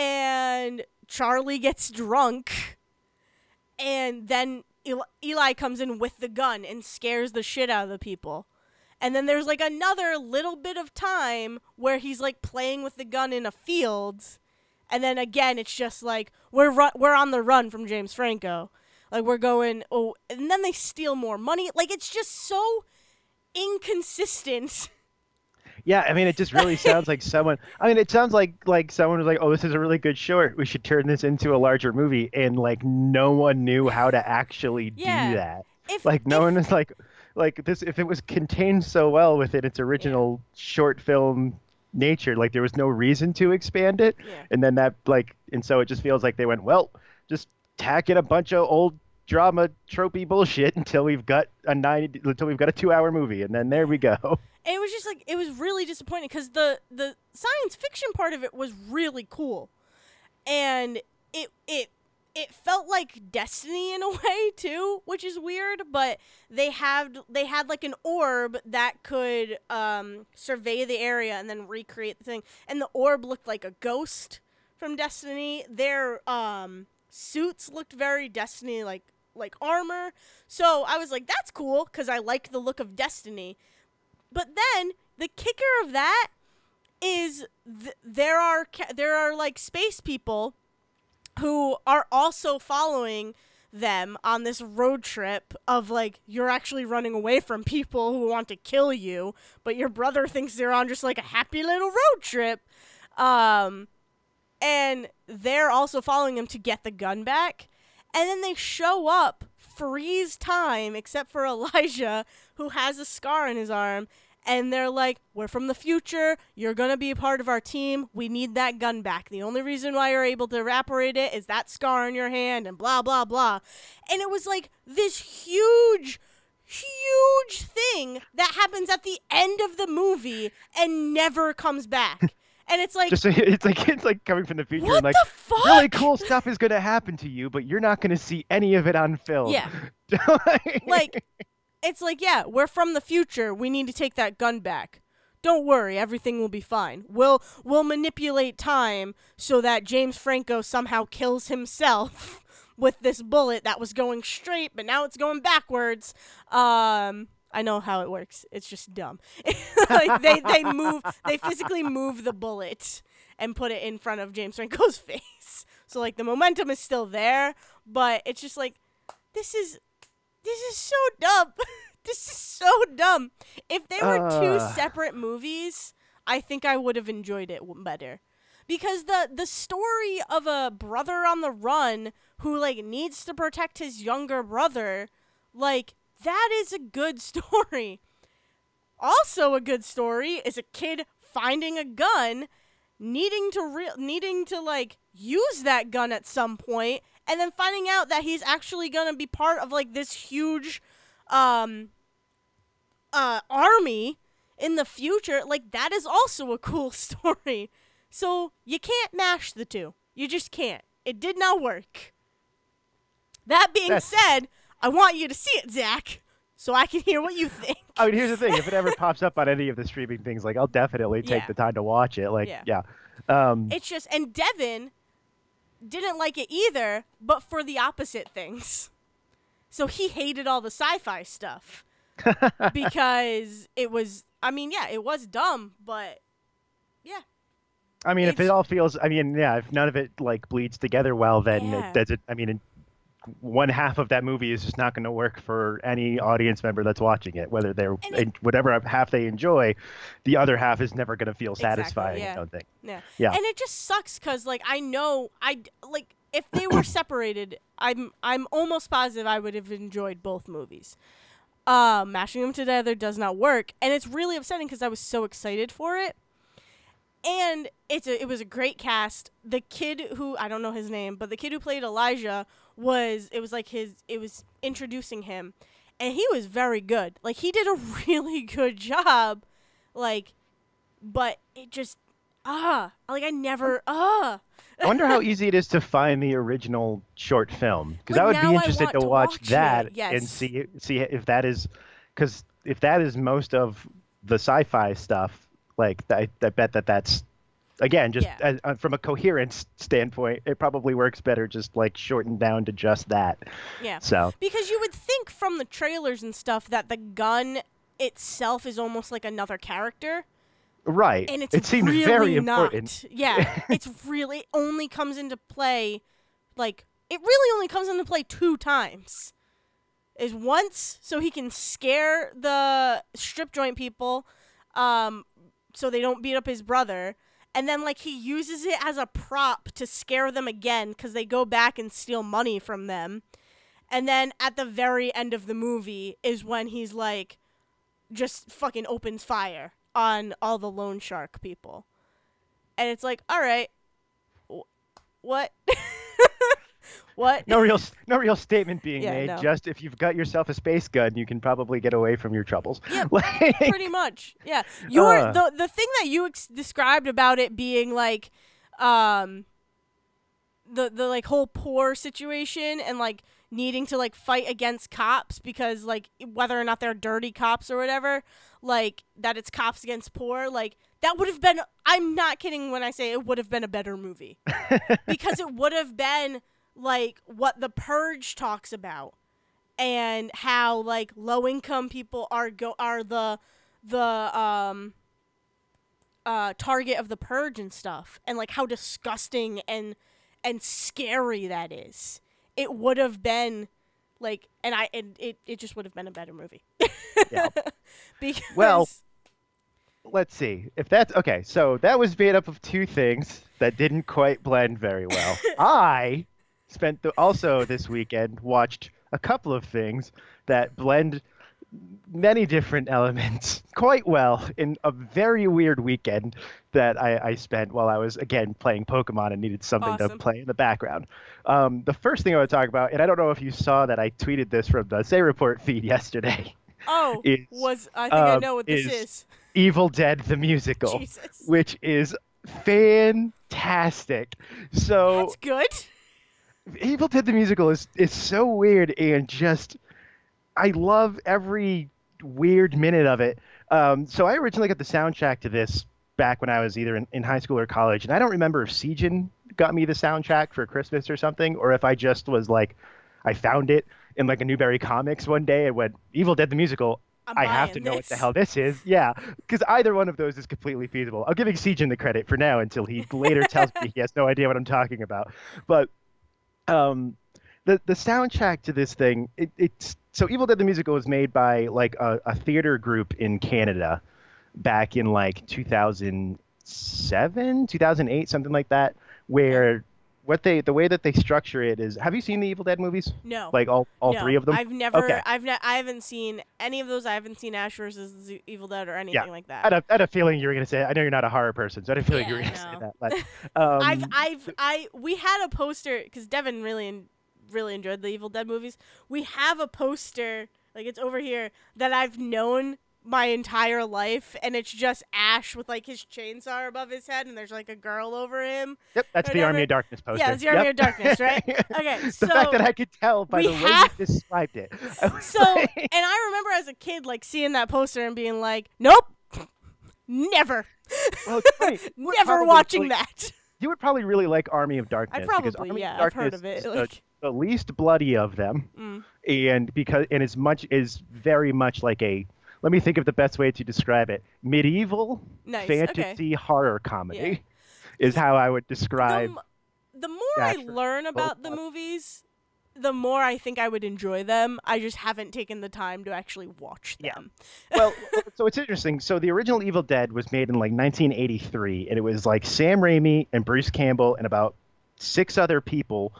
and Charlie gets drunk and then Eli, comes in with the gun and scares the shit out of the people. And then there's like another little bit of time where he's like playing with the gun in a field. And then again, it's just like we're ru- we're on the run from James Franco. Like we're going oh, and then they steal more money. Like it's just so inconsistent. (laughs) Yeah, I mean, it just really sounds like someone. I mean, it sounds like like someone was like, "Oh, this is a really good short. We should turn this into a larger movie," and like no one knew how to actually Yeah. do that. If, Like no if- one was like, like this. If it was contained so well within its original short film nature, like there was no reason to expand it. Yeah. And then that like, and so it just feels like they went, well, just tack in a bunch of old drama tropey bullshit until we've got a nine until we've got a two hour movie, and then there we go. It was just like it was really disappointing because the the science fiction part of it was really cool, and it it it felt like Destiny in a (laughs) way too, which is weird. But they had they had like an orb that could um, survey the area and then recreate the thing, and the orb looked like a ghost from Destiny. Their um, suits looked very Destiny like like armor. So I was like, that's cool because I like the look of Destiny. But then the kicker of that is th- there are ca- there are like space people who are also following them on this road trip of like you're actually running away from people who want to kill you, but your brother thinks they're on just like a happy little road trip. Um and they're also following him to get the gun back. And then they show up, freeze time, except for (laughs) Elijah, who has a scar on his arm. And they're like, We're from the future. You're going to be a part of our team. We need that gun back. The only reason why you're able to evaporate it is that scar on your hand, and blah, blah, blah. And it was like this huge, huge thing that happens at the end of the movie and never comes back. And it's like, Just (laughs) it's like it's like coming from the future what and like the fuck? really cool stuff is going to happen to you, but you're not going to see any of it on film. Yeah. (laughs) like it's like yeah we're from the future we need to take that gun back don't worry everything will be fine we'll we'll manipulate time so that james franco somehow kills himself (laughs) with this bullet that was going straight but now it's going backwards um I know how it works. It's just dumb. (laughs) like they, they move they physically move the bullet and put it in front of James Franco's (laughs) face. So like the momentum is still there, but it's just like this is this is so dumb. (laughs) this is so dumb. If they were two separate movies, I think I would have enjoyed it better. Because the the story of a brother on the run who like needs to protect his younger brother, like that is a good (laughs) story. Also a good story is a kid finding a gun, needing to re- needing to like use that gun at some point and then finding out that he's actually going to be part of like this huge um uh army in the future. Like that is also a (laughs) cool story. So you can't mash the two. You just can't. It did not work. That being That's- said i want you to see it zach so i can hear what you think I mean, here's the thing: if it ever (laughs) pops up on any of the streaming things, like I'll definitely take Yeah. the time to watch it. Like, Yeah. yeah, Um, it's just and devin didn't like it either but for the opposite things so he hated all the sci-fi stuff (laughs) because it was i mean yeah it was dumb but yeah I mean, if it all feels, I mean, yeah, if none of it like bleeds together well, then Yeah. it does it. I mean, it- one half of that movie is just not going to work for any audience member that's watching it, whether they're it- whatever half they enjoy, the other half is never going to feel Exactly, satisfying. yeah. I don't think. Yeah. Yeah. And it just sucks cuz like I know I like if they were (clears throat) separated, I'm I'm almost positive I would have enjoyed both movies. Uh, mashing them together does not work, and it's really upsetting because I was so excited for it. And it's a, it was a great cast. The kid who I don't know his name, but the kid who played Elijah was it was like his it was introducing him, and he was very good. Like he did a (laughs) really good job. Like, but it just ah like I never ah. I wonder how (laughs) easy it is to find the original short film because I would be interested to to watch watch that and see see if that is because if that is most of the sci-fi stuff, like I, I bet that that's again just Yeah. as, uh, from a coherence standpoint, it probably works better just like shortened down to just that. Yeah. So Because you would think from the trailers and stuff that the gun itself is almost like another character, right, and it's it seemed really very not. important. Yeah, (laughs) it's really only comes into play, like it really only comes into play two times. Is once so he can scare the strip joint people, um, so they don't beat up his brother. And then like he uses it as a prop to scare them again cuz they go back and steal money from them. And then at the very end of the movie is when he's like just fucking opens fire on all the loan shark people. And it's like, "All right. wh- What? (laughs) what?" No real, no real statement being Yeah, made. no. Just if you've got yourself a space gun, you can probably get away from your troubles. Yeah, (laughs) Like- pretty much yeah your Uh. the the thing that you ex- described about it being like um the the like whole poor situation and like needing to like fight against cops because like whether or not they're dirty cops or whatever like that it's cops against poor like that would have been i'm not kidding when i say it would have been a better movie (laughs) because it would have been like what the purge talks about and how like low income people are go are the the um uh target of the purge and stuff and like how disgusting and and scary that is it would have been like and i and it, it just would have been a better movie Yeah. (laughs) because Well, Let's see if that's okay. So that was made up of two things that didn't quite blend very well. (laughs) I spent the, also this weekend watched a couple of things that blend many different elements (laughs) quite well in a very weird weekend that I, I spent while I was again playing Pokemon and needed something to play in the background. Um, the first thing I would talk about, and I don't know if you saw that I tweeted this from the Say Report feed (laughs) yesterday. oh (laughs) is, was i think i um, know what this is is, Evil Dead the musical, jesus which is fantastic. So that's good Evil Dead the musical is is so weird and just I love every weird minute of it. Um, so I originally got the soundtrack to this back when I was either in, in high school or college, and I don't remember if Sejin got me the soundtrack for Christmas or something, or if I just was like I found it in like a Newbury Comics one day and went Evil Dead the musical. I'm I have to know what the hell this is. Yeah, because either one of those is completely feasible. I'm giving Sejin the credit for now until he later tells me he has no idea what I'm talking about. But um, the the soundtrack to this thing, it, it's so Evil Dead the musical was made by like a, a theater group in Canada back in like 2007, 2008, something like that, where what they the way that they structure it is. Have you seen the Evil Dead movies? no Like all all no, three of them? I've never, Okay. I've ne- I haven't seen any of those. I haven't seen Ash vs. the Evil Dead or anything like that. I had, a, I had a feeling you were going to say. I know you're not a horror person, so I had a feeling you were going to say that. But (laughs) um, I've, I've, I, we had a poster because Devin really, really enjoyed the Evil Dead movies. We have a poster, like it's over here, that I've known my entire life, and it's just Ash with like his chainsaw above his head, and there's like a girl over him. yep, that's the whatever. Army of Darkness poster. Yeah, it's the Army of Darkness, right? (laughs) Okay, the so fact that I could tell by the way you described it. (laughs) So, like- and I remember as a kid, like seeing that poster and being like, "Nope, never, well. (laughs) Never watching that." You would probably really like Army of Darkness. because probably, Army yeah, I've heard of it, like- the least bloody of them, Mm. and because and as much is very much like a. Let me think of the best way to describe it. Medieval Nice. okay. fantasy horror comedy is how I would the, describe. m- the more I learn about the movies, the more I think I would enjoy them. I just haven't taken the time to actually watch them. Yeah. them. (laughs) well, (laughs) so it's interesting. So the original Evil Dead was made in like 1983, and it was like Sam Raimi and Bruce Campbell and about six other people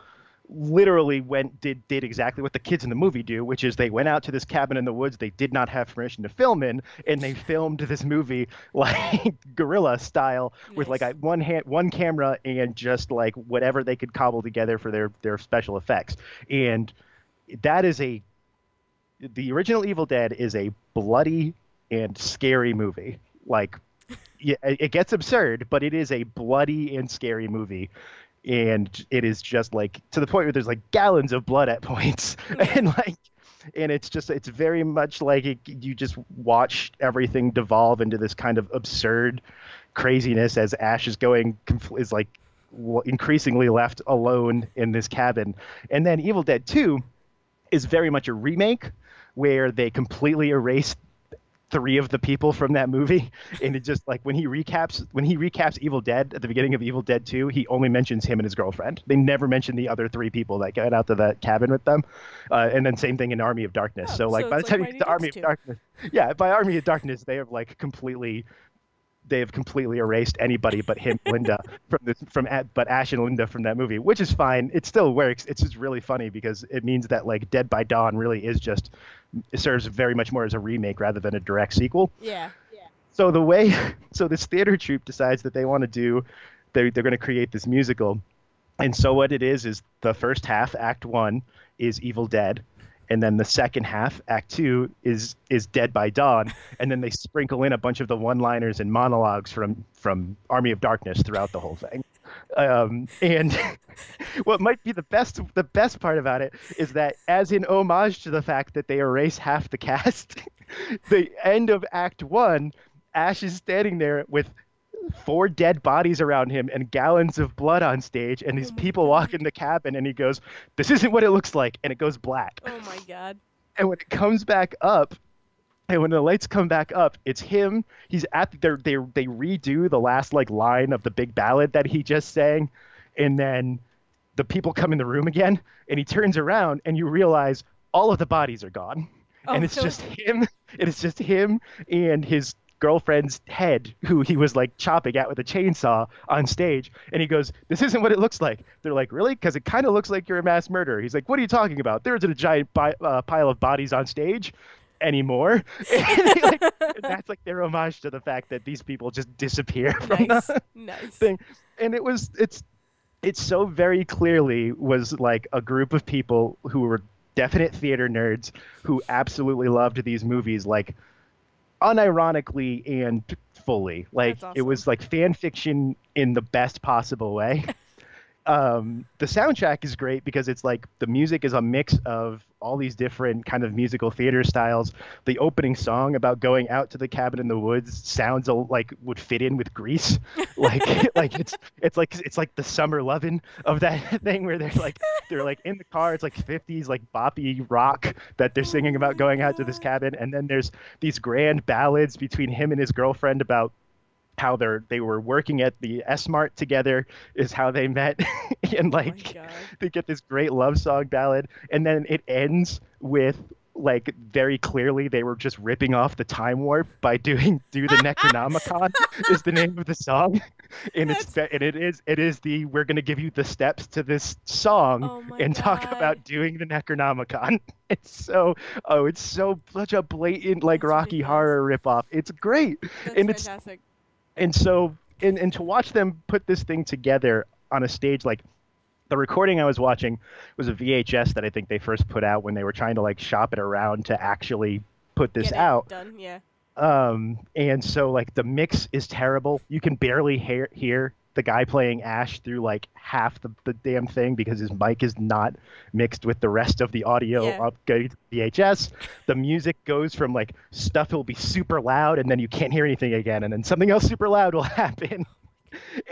literally went did did exactly what the kids in the movie do, which is they went out to this cabin in the woods they did not have permission to film in, and they (laughs) filmed this movie (laughs) like guerrilla style with like a one hand one camera and just like whatever they could cobble together for their their special effects, and that is a the original Evil Dead is a bloody and scary movie. Like, (laughs) yeah, it gets absurd, but it is a bloody and scary movie. And it is just like to the point where there's like gallons of blood at (laughs) points, and like, and it's just it's very much like it, you just watch everything devolve into this kind of absurd craziness as Ash is going is like increasingly left alone in this cabin, and then Evil Dead Two is very much a remake where they completely erased three of the people from that movie. And it just like when he recaps when he recaps evil dead at the beginning of evil dead 2 he only mentions him and his girlfriend. They never mention the other three people that got out to that cabin with them. Uh, and then same thing in army of darkness. Oh, so like so by the it's time like you get to army of darkness yeah by army of darkness they have like completely they have completely erased anybody but him, Linda from this from but Ash and Linda from that movie, which is fine. It still works. It's just really funny because it means that like Dead by Dawn really is just it serves very much more as a remake rather than a direct sequel. Yeah. So the way, (laughs) so this theater troupe decides that they want to do, they're, they're going to create this musical. And so what it is, is the first half, act one, is Evil Dead. And then the second half, act two, is is Dead by Dawn. And then they sprinkle in a bunch of the one-liners and monologues from from Army of Darkness throughout the whole thing. Um, and (laughs) what might be the best the best part about it is that as in homage to the fact that they erase half the cast, (laughs) the end of act one Ash is standing there with four dead bodies around him and gallons of blood on stage, and these Oh people God. walk in the cabin, and he goes, "This isn't what it looks like," and it goes black. Oh my god. And when it comes back up, and when the lights come back up, it's him. He's at they they they redo the last like line of the big ballad that he just sang, and then the people come in the room again, and he turns around, and you realize all of the bodies are gone, oh, and Oh, it's so- just him. (laughs) It is just him and his girlfriend's head, who he was like chopping at with a chainsaw on stage. And he goes, "This isn't what it looks like." They're like, "Really?" Because it kind of looks like you're a mass murderer. He's like, "What are you talking about? There isn't a giant bi- uh, pile of bodies on stage." Anymore, (laughs) and, like, that's like their homage to the fact that these people just disappear from Nice. the nice. thing and it was it's it so very clearly was like a group of people who were definite theater nerds who absolutely loved these movies like unironically and fully. Like That's it was like fan fiction in the best possible way (laughs) um the soundtrack is great because it's like the music is a mix of all these different kind of musical theater styles. The opening song about going out to the cabin in the woods sounds a- like would fit in with grease. (laughs) Like (laughs) like it's it's like it's like the summer lovin' of that (laughs) thing where they're like they're like in the car. It's like 50s like boppy rock that they're Oh singing about going out to this cabin. And then there's these grand ballads between him and his girlfriend about how they're they were working at the S Mart together is how they met (laughs) and oh like god. they get this great love song ballad and then it ends with like very clearly they were just ripping off the time warp by doing (laughs) do the necronomicon is the name of the song (laughs) and it's and it is it is the we're going to give you the steps to this song Oh and talk about doing the necronomicon it's so oh it's so such a blatant like That's rocky ridiculous. horror ripoff it's great That's and it's- fantastic. And so and, and to watch them put this thing together on a stage like the recording I was watching was a VHS that I think they first put out when they were trying to like shop it around to actually put this out. Done. Yeah. Um, and so like the mix is terrible. You can barely hear hear the guy playing Ash through like half the, the damn thing because his mic is not mixed with the rest of the audio Yeah. up VHS. The music goes from like stuff will be super loud and then you can't hear anything again, and then something else super loud will (laughs) happen.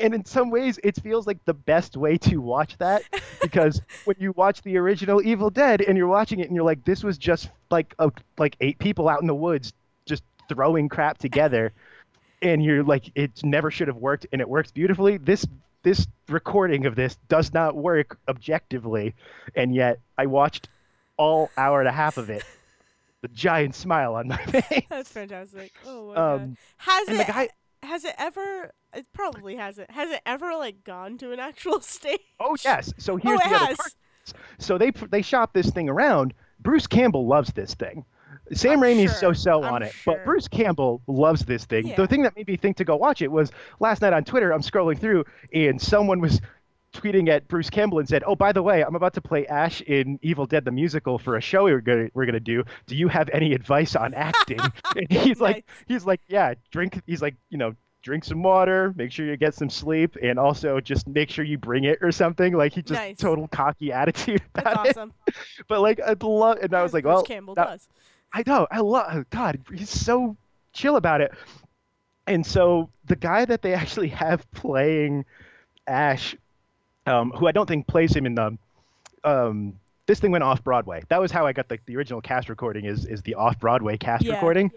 And in some ways, it feels like the best way to watch that (laughs) because when you watch the original Evil Dead and you're watching it and you're like, this was just like a, like eight people out in the woods just throwing crap together, and you're like, it never should have worked, and it works beautifully. This this recording of this does not work objectively, and yet I watched all hour and a half of it, (laughs) the giant smile on my face. That's fantastic. Oh. Um, Has it guy, has it ever it probably hasn't. Has it ever like gone to an actual (laughs) stage? oh yes. So here's oh, the other has. part. So they they shop this thing around. Bruce Campbell loves this thing. Sam I'm Raimi's sure. so-so I'm on it, sure. but Bruce Campbell loves this thing. Yeah. The thing that made me think to go watch it was last night on Twitter. I'm scrolling through, and someone was tweeting at Bruce Campbell and said, "Oh, by the way, I'm about to play Ash in Evil Dead the musical for a show we're gonna we're gonna do. Do you have any advice on acting?" (laughs) and he's like, he's like, "Yeah, drink." He's like, you know. Drink some water, make sure you get some sleep, and also just make sure you bring it or something. Like he just Nice. total cocky (laughs) attitude That's about it. awesome. But like I'd love, and I was like, Bruce well, Campbell that- does. I know. I love God. He's so chill about it. And so the guy that they (laughs) actually have playing Ash, um, who I don't think plays him in the, um, this thing went off Broadway. That was how I got the, the original cast recording. Is is the off Broadway cast Yeah. recording.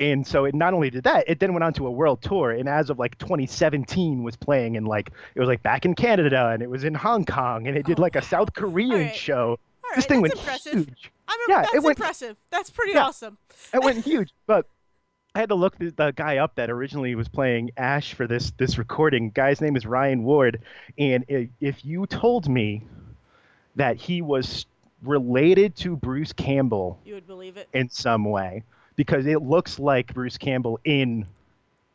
And so it not only did that, it then went on to a world tour. And as of like 2017, was playing in like it was like back in Canada and it was in Hong Kong and it did Oh, like a South Korean Alright. show. All right, this thing that's went impressive. huge. I mean, Yeah, that's it went- impressive. That's pretty Yeah. awesome. It went huge, but I had to look the, the guy up that originally was playing Ash for this this recording. Guy's name is Ryan Ward, and i if you told me that he was related to Bruce Campbell You would believe it. in some way, because it looks like Bruce Campbell in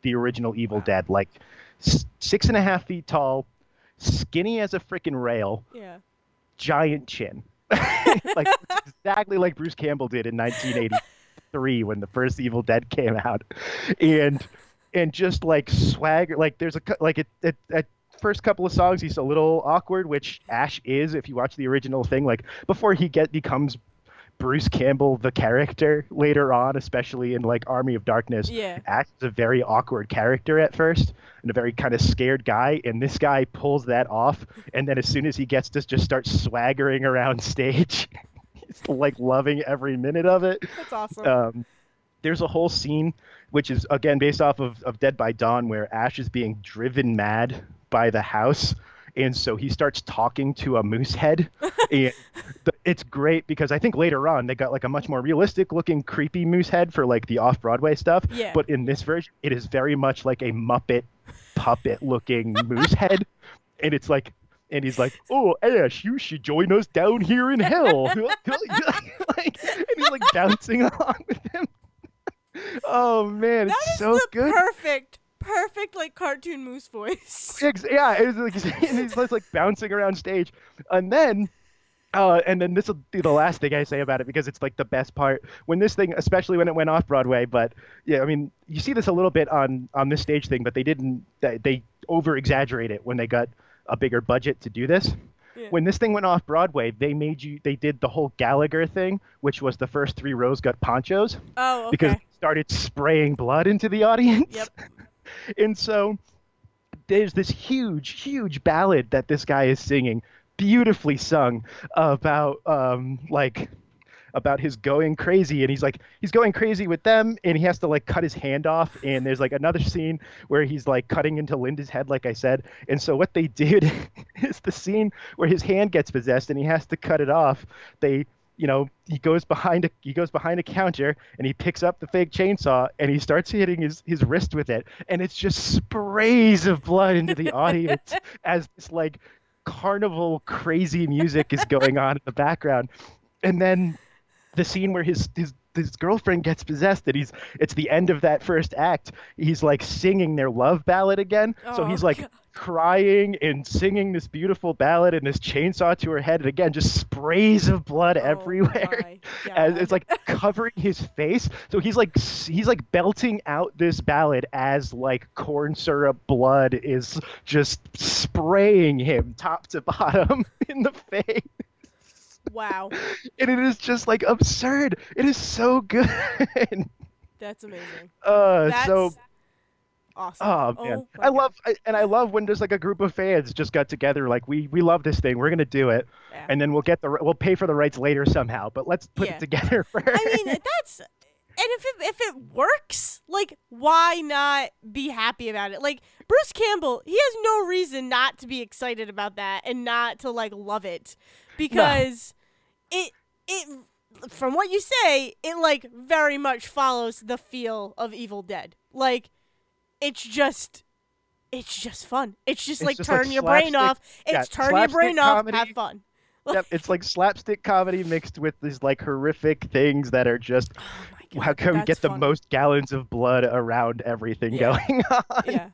the original Evil Dead, like six and a half feet tall, skinny as a freaking rail, Yeah. giant chin, (laughs) like exactly like Bruce Campbell did in 1983 when the first Evil Dead came out, and and just like swagger. Like there's a like it, it at first couple of songs he's a little awkward, which Ash is if you watch the original thing. Like before he get becomes Bruce Campbell the character later on, especially in like Army of Darkness. Yeah. Ash is a very awkward character at first and a very kind of scared guy, and this guy pulls that off. And then as soon as he gets to just start swaggering around stage, (laughs) he's like loving every minute of it. That's awesome. Um, there's a whole scene which is again based off of, of Dead by Dawn where Ash is being driven mad by the house. And so he starts talking to a moose head. (laughs) and the, it's great because I think later on they got like a much more realistic looking creepy moose head for like the off Broadway stuff. Yeah. But in this version, it is very much like a Muppet puppet looking (laughs) moose head. And it's like, and he's like, "Oh, Ash, you should join us down here in hell." (laughs) (laughs) like, and he's like bouncing along with him. Oh man, that it's is so the good. perfect, perfect like cartoon moose voice. Yeah, it was like, and he's like bouncing around stage, and then, uh, and then this will be the last thing I say about it because it's like the best part when this thing, especially when it went off Broadway. But yeah, I mean, you see this a little bit on on this stage thing, but they didn't. They, they over exaggerate it when they got a bigger budget to do this. Yeah. When this thing went off Broadway, they made you. They did the whole Gallagher thing, which was the first three rows got ponchos Oh, okay. because started spraying blood into the audience. Yep. (laughs) and so there's this huge, huge ballad that this guy is singing, beautifully sung about um like about his going crazy and he's like he's going crazy with them and he has to like cut his hand off and there's like another scene where he's like cutting into Linda's head like I said and so what they (laughs) did is the scene where his hand gets possessed and he has to cut it off. They you know he goes behind a he goes behind a counter and he picks up the fake chainsaw and he starts hitting his his wrist with it and it's just sprays of blood into the audience (laughs) as this like carnival crazy music is going on in the background. And then the scene where his his his girlfriend gets possessed and he's it's the end of that first act. He's like singing their love ballad again. So Oh, he's like God. crying and singing this beautiful ballad and this chainsaw to her head and again just sprays of blood Oh everywhere. God. (laughs) it's like (laughs) covering his face. So he's like he's like belting out this ballad as like corn syrup blood is just spraying him top to (laughs) bottom in the face wow, and it is just like absurd it is so good (laughs) that's amazing. uh That's so awesome. Oh man, my I God. love I, and I love when there's like a group of fans just got together like we we love this thing we're gonna do it Yeah. and then we'll get the we'll pay for the rights later somehow but let's put Yeah. it together first. (laughs) I mean, that's and if it, if it works, like why not be happy about it? Like Bruce Campbell, he has no reason not to be excited about that and not to like love it because it it from what you say, it like very much follows the feel of Evil Dead. Like it's just it's just fun. It's just It's like just, like, turn your brain off. yeah, It's turn your brain slapstick off, comedy. have fun. (laughs) yep, it's like slapstick comedy mixed with these like horrific things that are just Oh my god. how can we get the funny. most gallons of blood around everything Yeah. going (laughs) on? Yeah.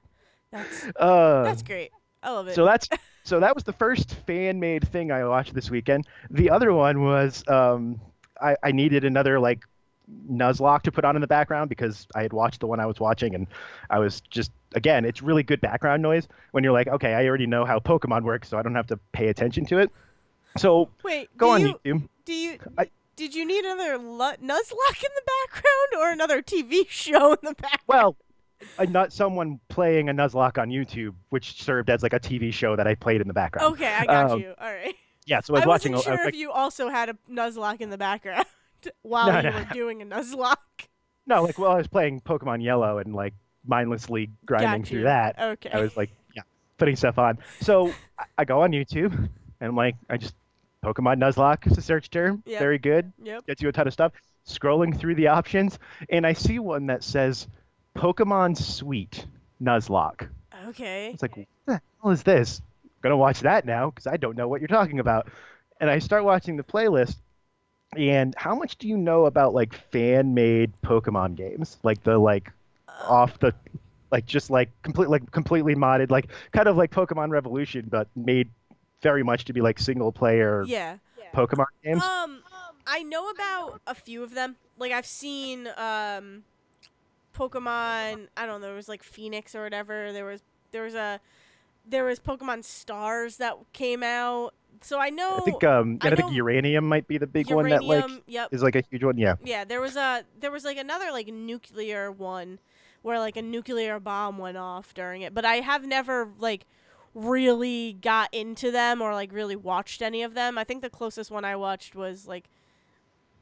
That's Uh, that's great. I love it. So that's so that was the first fan made thing I watched this weekend. The other one was um, I, I needed another like Nuzlocke to put on in the background because I had watched the one I was watching and I was just again it's really good background noise when you're like okay I already know how Pokemon works so I don't have to pay attention to it. So Wait, go on you, YouTube. Do you I- did you need another Nuzlocke in the background or another TV (laughs) show in the background? Well, not someone playing a Nuzlocke on YouTube, which served as like a TV show that I played in the background. okay, I got um, you. All right. Yeah, so I was I watching. wasn't sure was like, if you also had a Nuzlocke in the background (laughs) while No, you no, were doing a Nuzlocke. No, like while I was playing Pokemon Yellow and like mindlessly grinding through that. Okay. I was like, yeah, putting stuff on. So I, I go on YouTube and I'm like, I just Pokemon Nuzlocke is a search term. Yep. Very good. Yep. Gets you a ton of stuff. Scrolling through the options, and I see one that says Pokemon Sweet Nuzlocke. Okay. It's like, what the hell is this? gonna watch that now because I don't know what you're talking about. And I start watching the playlist. And how much do you know about like fan-made Pokemon games, like the like off the, like just like complete like completely modded, like kind of like Pokemon Revolution, but made very much to be like single-player Yeah. Pokemon games. Um, I know about a few of them. Like I've seen um, Pokemon. I don't know. There was like Phoenix or whatever. There was there was a there was Pokemon Stars that came out. So I know. I think um, I I think Uranium might be the big one that like Uranium, Yep. is like a huge one. Yeah. Yeah. There was a there was like another like nuclear one where like a nuclear bomb went off during it. But I have never like really got into them or like really watched any of them. I think the closest one I watched was like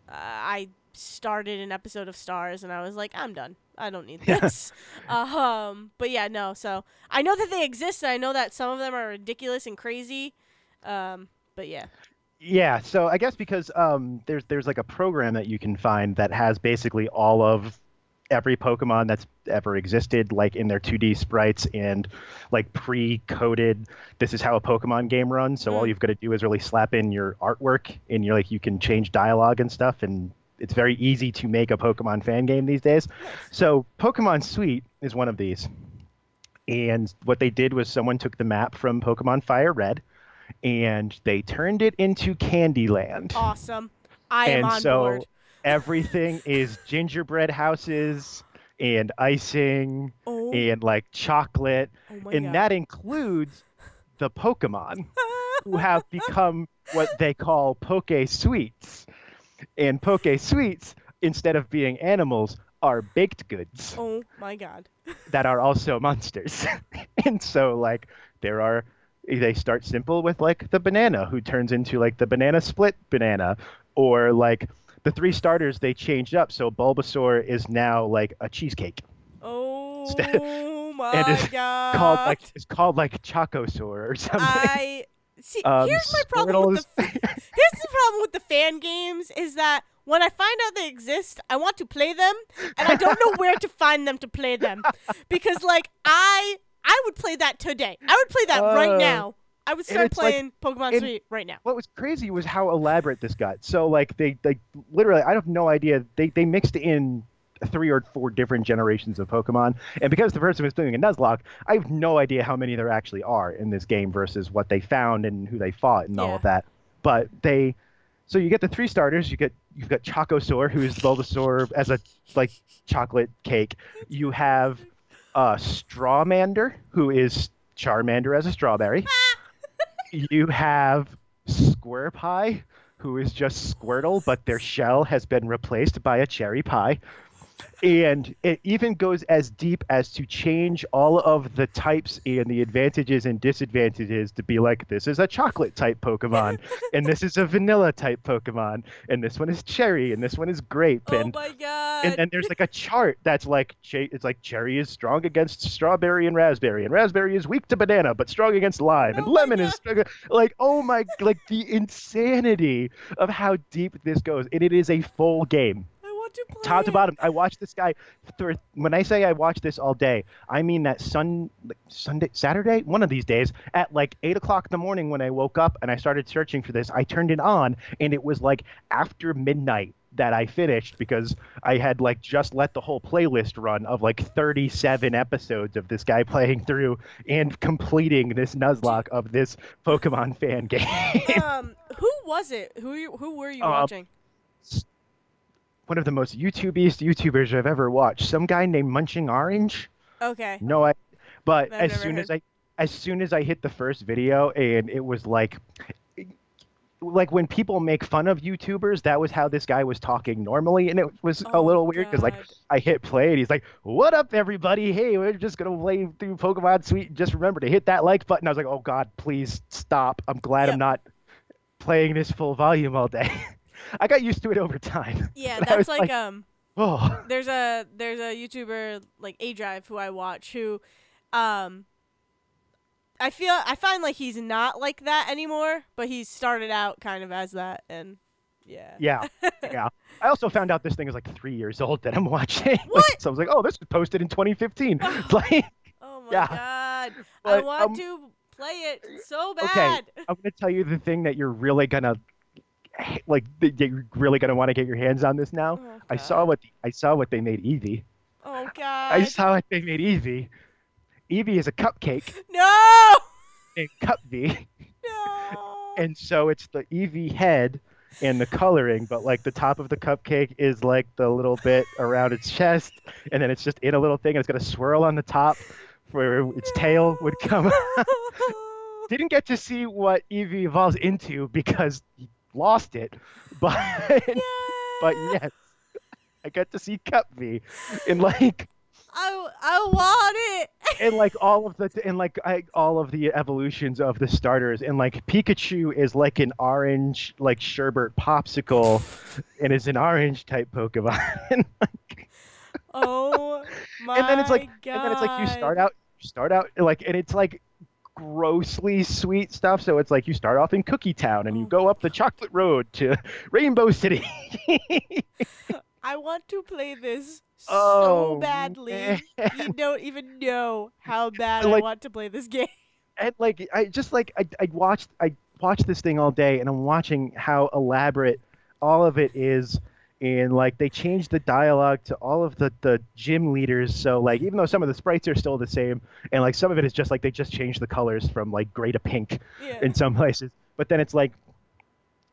uh, I started an episode of Stars and I was like, I'm done. I don't need (laughs) Yeah. this. um, but yeah, no. So I know that they exist. And I know that some of them are ridiculous and crazy. Um, but yeah. Yeah, so I guess because um, there's there's like a program that you can find that has basically all of every Pokemon that's ever existed, like in their 2D sprites and like pre-coded. This is how a Pokemon game runs. So all Mm. you've got to do is really slap in your artwork, and you're like you can change dialogue and stuff, and it's very easy to make a Pokemon fan game these days. So Pokemon Sweet is one of these. And what they did was someone took the map from Pokemon Fire Red and they turned it into Candyland. Awesome. I am And on so- board. (laughs) Everything is gingerbread houses and icing Oh, and like chocolate. oh and god. that includes the Pokemon (laughs) who have become what they call Poke Sweets. And Poke Sweets, instead of being animals, are baked goods oh my god. (laughs) that are also monsters. (laughs) and so like there are they start simple with like the banana who turns into like the banana split banana or like the three starters they changed up so Bulbasaur is now like a cheesecake Oh my (laughs) and it's god. called like it's called like Chocosaur or something. I see. Um, here's my problem with the here's the problem with the fan games is that when I find out they exist, I want to play them, and I don't know where to find them to play them, because like I I would play that today. I would play that right Uh, now. I would start it's like- playing Pokemon Sweet right now. what was crazy was how elaborate this got. So like they they literally I have no idea they they mixed in three or four different generations of Pokemon, and because the person was doing a Nuzlocke, I have no idea how many there actually are in this game versus what they found and who they fought and all of that. But they so you get the three starters. You get you've got Chocosaur, who is Bulbasaur as a like chocolate cake. You have uh, Strawmander, who is Charmander as a strawberry. (laughs) you have Square Pie, who is just Squirtle, but their shell has been replaced by a cherry pie. And it even goes as deep as to change all of the types and the advantages and disadvantages to be like, this is a chocolate type Pokemon, (laughs) and this is a vanilla type Pokemon, and this one is cherry, and this one is grape, Oh and my god. and then there's like a chart that's like it's like cherry is strong against strawberry and raspberry and raspberry is weak to banana but strong against lime and Oh my lemon is strong, like oh my like the insanity of how deep this goes and it is a full game want to play. top to bottom i watched this guy th- when i say i watched this all day i mean that sun like sunday saturday one of these days at like 8 o'clock in the morning when i woke up and i started searching for this i turned it on and it was like after midnight that i finished because i had like just let the whole playlist run of like 37 episodes of this guy playing through and completing this nuzlocke of this pokemon fan (laughs) game um, who was it? Who you, who were you Uh, watching? One of the most youtubiest youtubers i've ever watched some guy named munching orange Okay. No, I. But I've as soon heard. as I, as soon as I hit the first video, and it was like, like when people make fun of YouTubers, that was how this guy was talking normally, and it was a Oh, little weird because like I hit play, and he's like, "What up, everybody? Hey, we're just gonna play through Pokemon Sweet. Just remember to hit that like button." I was like, "Oh God, please stop! I'm glad Yep. I'm not playing this full volume all day." (laughs) I got used to it over time. (laughs) Yeah, that's was like, um. (sighs) Oh, there's a there's a YouTuber like A Drive who I watch who, um, I feel I find like he's not like that anymore, but he started out kind of as that, and yeah. Yeah, (laughs) yeah. I also found out this thing is like three years old that I'm (laughs) watching. What? so I was like, oh, this was posted in 2015. like, Oh my Yeah. god, I want um, to play it so bad. okay. I'm gonna tell you the thing that you're really gonna like. You're really gonna want to get your hands on this now. Oh, I saw what I saw what they made Eevee. Oh god. I saw what they made Eevee. Eevee is a cupcake (laughs) No. named Cup V, No. (laughs) and so it's the Eevee head and the coloring, but like the top of the cupcake is like the little bit around its chest, and then it's just in a little thing, and it's got a swirl on the top where its tail would come. (laughs) Didn't get to see what Eevee evolves into because lost it, but (laughs) but yes, I got to see Cup V, and like I I want it. and like (laughs) all of the and like I, all of the evolutions of the starters and like Pikachu is like an orange like sherbet popsicle and is an orange type Pokemon (laughs) and, Oh my and then it's like god. and then it's like you start out you start out like and it's like grossly sweet stuff so it's like you start off in Cookie Town and you Oh go up the chocolate road to (laughs) Rainbow City I want to play this (laughs) Oh, so badly. man. You don't even know how (laughs) bad I want to play this game. and like I just like I, I watched I watched this thing all day and I'm watching how elaborate all of it is and like they changed the dialogue to all of the the gym leaders. So like even though some of the sprites are still the same and like some of it is just like they just changed the colors from like gray to pink Yeah. in some (laughs) places. But then it's like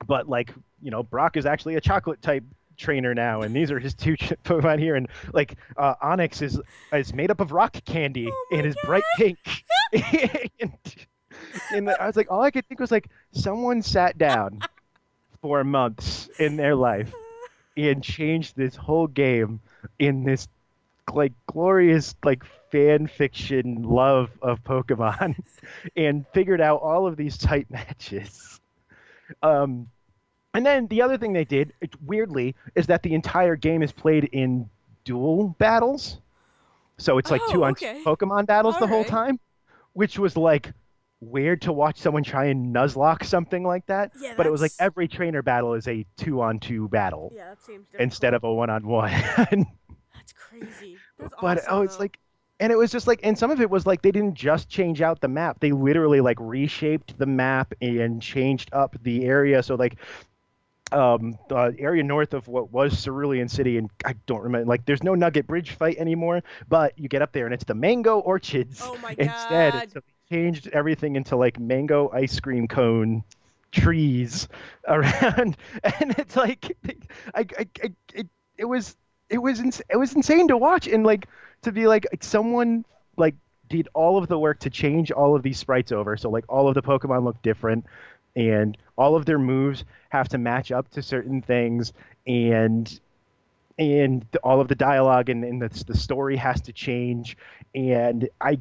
but like you know Brock is actually a chocolate type trainer now and these are his two ch- (laughs) Pokemon here. And like uh, Onix is is made up of rock candy Oh and is bright pink. (laughs) And, and I was like all I could think was like someone sat down for months in their life and changed this whole game in this like glorious like fan fiction love of Pokemon (laughs) and figured out all of these type matches. Um, and then the other thing they did, weirdly, is that the entire game is played in dual battles. So it's like Oh, two on okay. Pokemon battles the whole time, which was like weird to watch someone try and nuzlocke something like that. Yeah, but it was like every trainer battle is a two on two battle Yeah, that seems instead of a one on one. That's crazy. That's but awesome, oh, it's though. like, and it was just like, and some of it was like they didn't just change out the map; they literally like reshaped the map and changed up the area. So like, um, the area north of what was Cerulean City, and I don't remember, like, there's no Nugget Bridge fight anymore, but you get up there and it's the Mango Orchards Oh my (laughs) instead. They changed everything into like mango ice cream cone trees (laughs) around, and it's like, I, I, I it, it was it was ins- it was insane to watch and like to be like someone like did all of the work to change all of these sprites over. So like all of the pokemon look different and all of their moves have to match up to certain things and and all of the dialogue and, and the, the story has to change. And i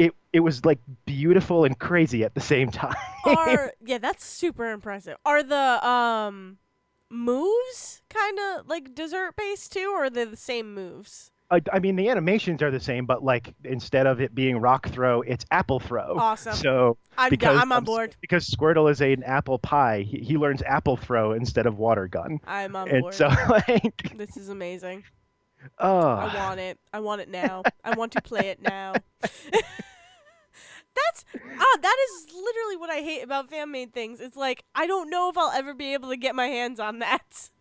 it it was like beautiful and crazy at the same (laughs) time are yeah, that's super impressive. Are the um moves kind of like dessert based too, or are they the same moves? I, I mean the animations are the same but like instead of it being rock throw it's apple throw Awesome. so I'm because I'm on board. because Squirtle is an apple pie. He, he learns apple throw instead of water gun, I'm on and board. so (laughs) like, this is amazing. Oh, I want it. I want it now. I want to play it now. (laughs) That's ah, that is literally what I hate about fan made things. It's like I don't know if I'll ever be able to get my hands on that. (laughs)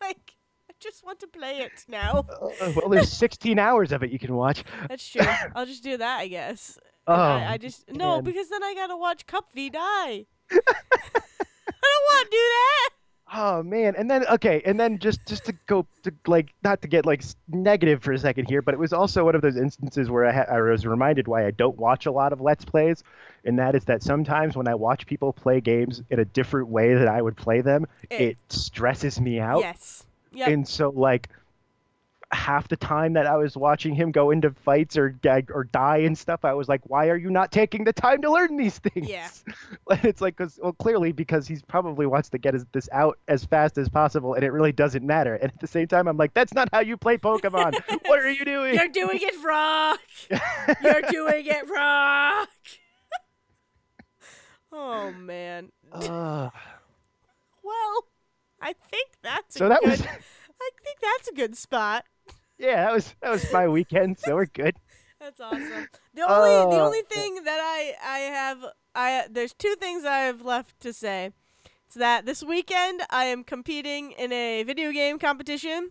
Like I just want to play it now. uh, well, there's (laughs) 16 hours of it you can watch. That's true. I'll just do that, I guess. Oh, I, I just no, man. because then I gotta watch Cup V die. I don't want to do that. Oh man, and then okay, and then just just to go to like not to get like negative for a second here, but it was also one of those instances where I, ha- I was reminded why I don't watch a lot of Let's Plays, and that is that sometimes when I watch people play games in a different way that I would play them, Eh. it stresses me out. Yes. Yep. And so like half the time that I was watching him go into fights or gag or die and stuff, I was like, why are you not taking the time to learn these (laughs) things? Yeah. (laughs) It's like, cause, well, clearly because he's probably wants to get his, this out as fast as possible, and it really doesn't matter. And at the same time, I'm like, that's not how you play Pokemon. (laughs) what are you doing? You're doing it wrong. You're doing it wrong. Oh man. Uh, Well, I think that's so a that good. was I think that's a good spot. Yeah, that was that was my weekend. So we're good. (laughs) That's awesome. The only the Uh, only thing that I I have I there's two things I have left to say. It's that this weekend I am competing in a video game competition.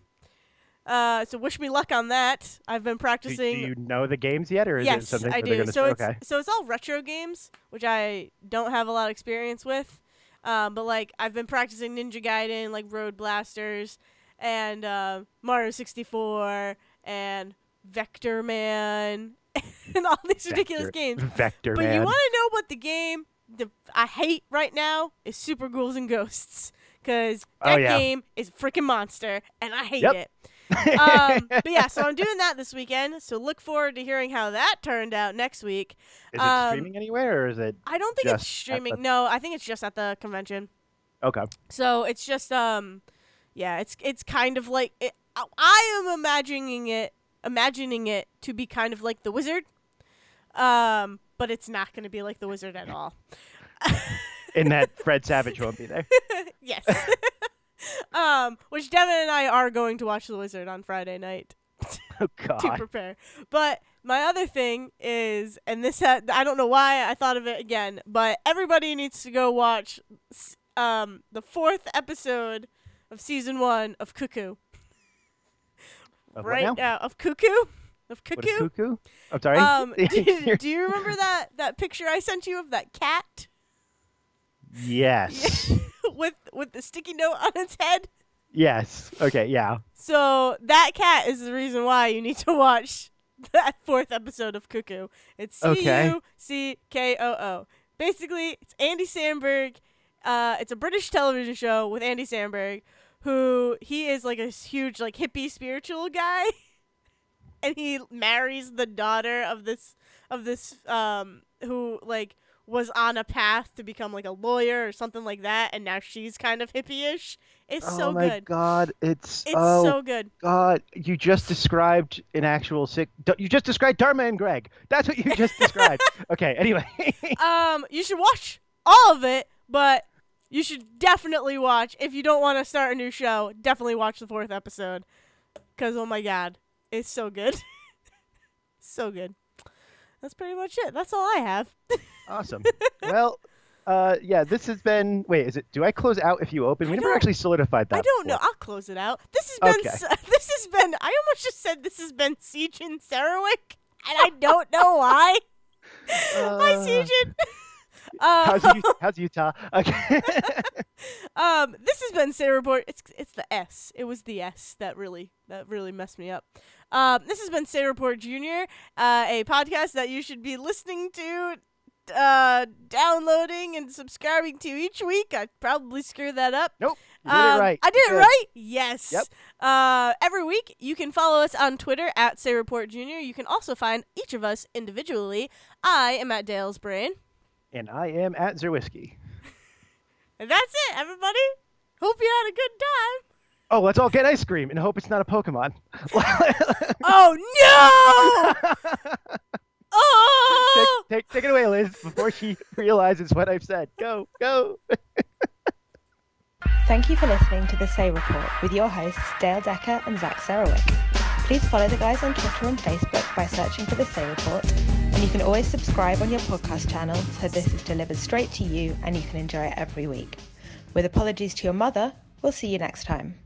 Uh, so wish me luck on that. I've been Do, do practicing. you know the games yet, or is it something I do. gonna So it's Okay. so it's all retro games, which I don't have a lot of experience with. Um, but like I've been practicing Ninja Gaiden, like Road Blasters, and uh, Mario 64, and Vector Man, (laughs) and all these ridiculous games. (laughs) Vector But Man. you want to know what the game the, I hate right now is Super Ghouls and Ghosts, because Oh, that yeah. game is freaking monster, and I hate Yep. it. (laughs) um, but yeah, so I'm doing that this weekend. So look forward to hearing how that turned out next week. is it um, streaming anywhere, or is it I don't think it's at the- streaming. No, I think it's just at the convention. okay? So it's just um, yeah, it's it's kind of like it, I- am imagining it, imagining it to be kind of like the wizard, um, but it's not going to be like the wizard at all. (laughs) In that Fred Savage won't be there. (laughs) yes. (laughs) um, which Devin and I are going to watch the wizard on Friday night. Oh to prepare. But my other thing is, and this ha- I don't know why I thought of it again, but everybody needs to go watch s- um, the fourth episode of season one of Cuckoo. Of right now? now of Cuckoo of What is Cuckoo. cuckoo? I'm sorry. Um, (laughs) do, do you remember that that picture I sent you of that cat yes. (laughs) with with the sticky note on its head? yes. Okay. Yeah. So that cat is the reason why you need to watch (laughs) that fourth episode of Cuckoo. It's C. U C K O O. Basically, it's Andy Samberg. Uh, it's a British television show with Andy Samberg, who he is like a huge like hippie spiritual guy, (laughs) and he marries the daughter of this of this um who like was on a path to become like a lawyer or something like that, and now she's kind of hippie-ish. It's oh so my good. God! It's, It's oh so good. God! You just described an actual sick. You just described Dharma and Greg. That's what you just described. (laughs) okay. Anyway. (laughs) um, you should watch all of it, but you should definitely watch if you don't want to start a new show. Definitely watch the fourth episode, cause oh my god, it's so good, (laughs) so good. That's pretty much it. That's all I have. (laughs) awesome. Well. Uh, yeah, this has been. Wait, is it? Do I close out if you open? We I never actually solidified that. I don't know. I'll close it out. This has been. Okay. (laughs) This has been. I almost just said this has been Siege and Sarawik, and I don't know why. Hi, Uh, Siege. Uh, How's, U- (laughs) how's Utah? Okay. (laughs) Um, this has been Say Report. It's it's the S. It was the S that really that really messed me up. Um, this has been Say Report Junior, uh, a podcast that you should be listening to, uh, downloading and subscribing to each week. I probably screwed that up. nope. Did Um, it right. I did it right. Yes. Yep. Uh, every week you can follow us on Twitter at Say Report Junior. You can also find each of us individually. I am at Dale's Brain, And I am at Zerwhisky. (laughs) and that's it. Everybody. Hope you had a good time. Oh, let's all get ice cream and hope it's not a Pokemon. (laughs) (laughs) Oh no! oh! take, take, take it away, Liz, before she realizes what I've said. Go, go. Thank you for listening to the Say Report with your hosts Dale Decker and Zach Sarowik. Please follow the guys on Twitter and Facebook by searching for the Say Report, and you can always subscribe on your podcast channel so this is delivered straight to you and you can enjoy it every week. With apologies to your mother, we'll see you next time.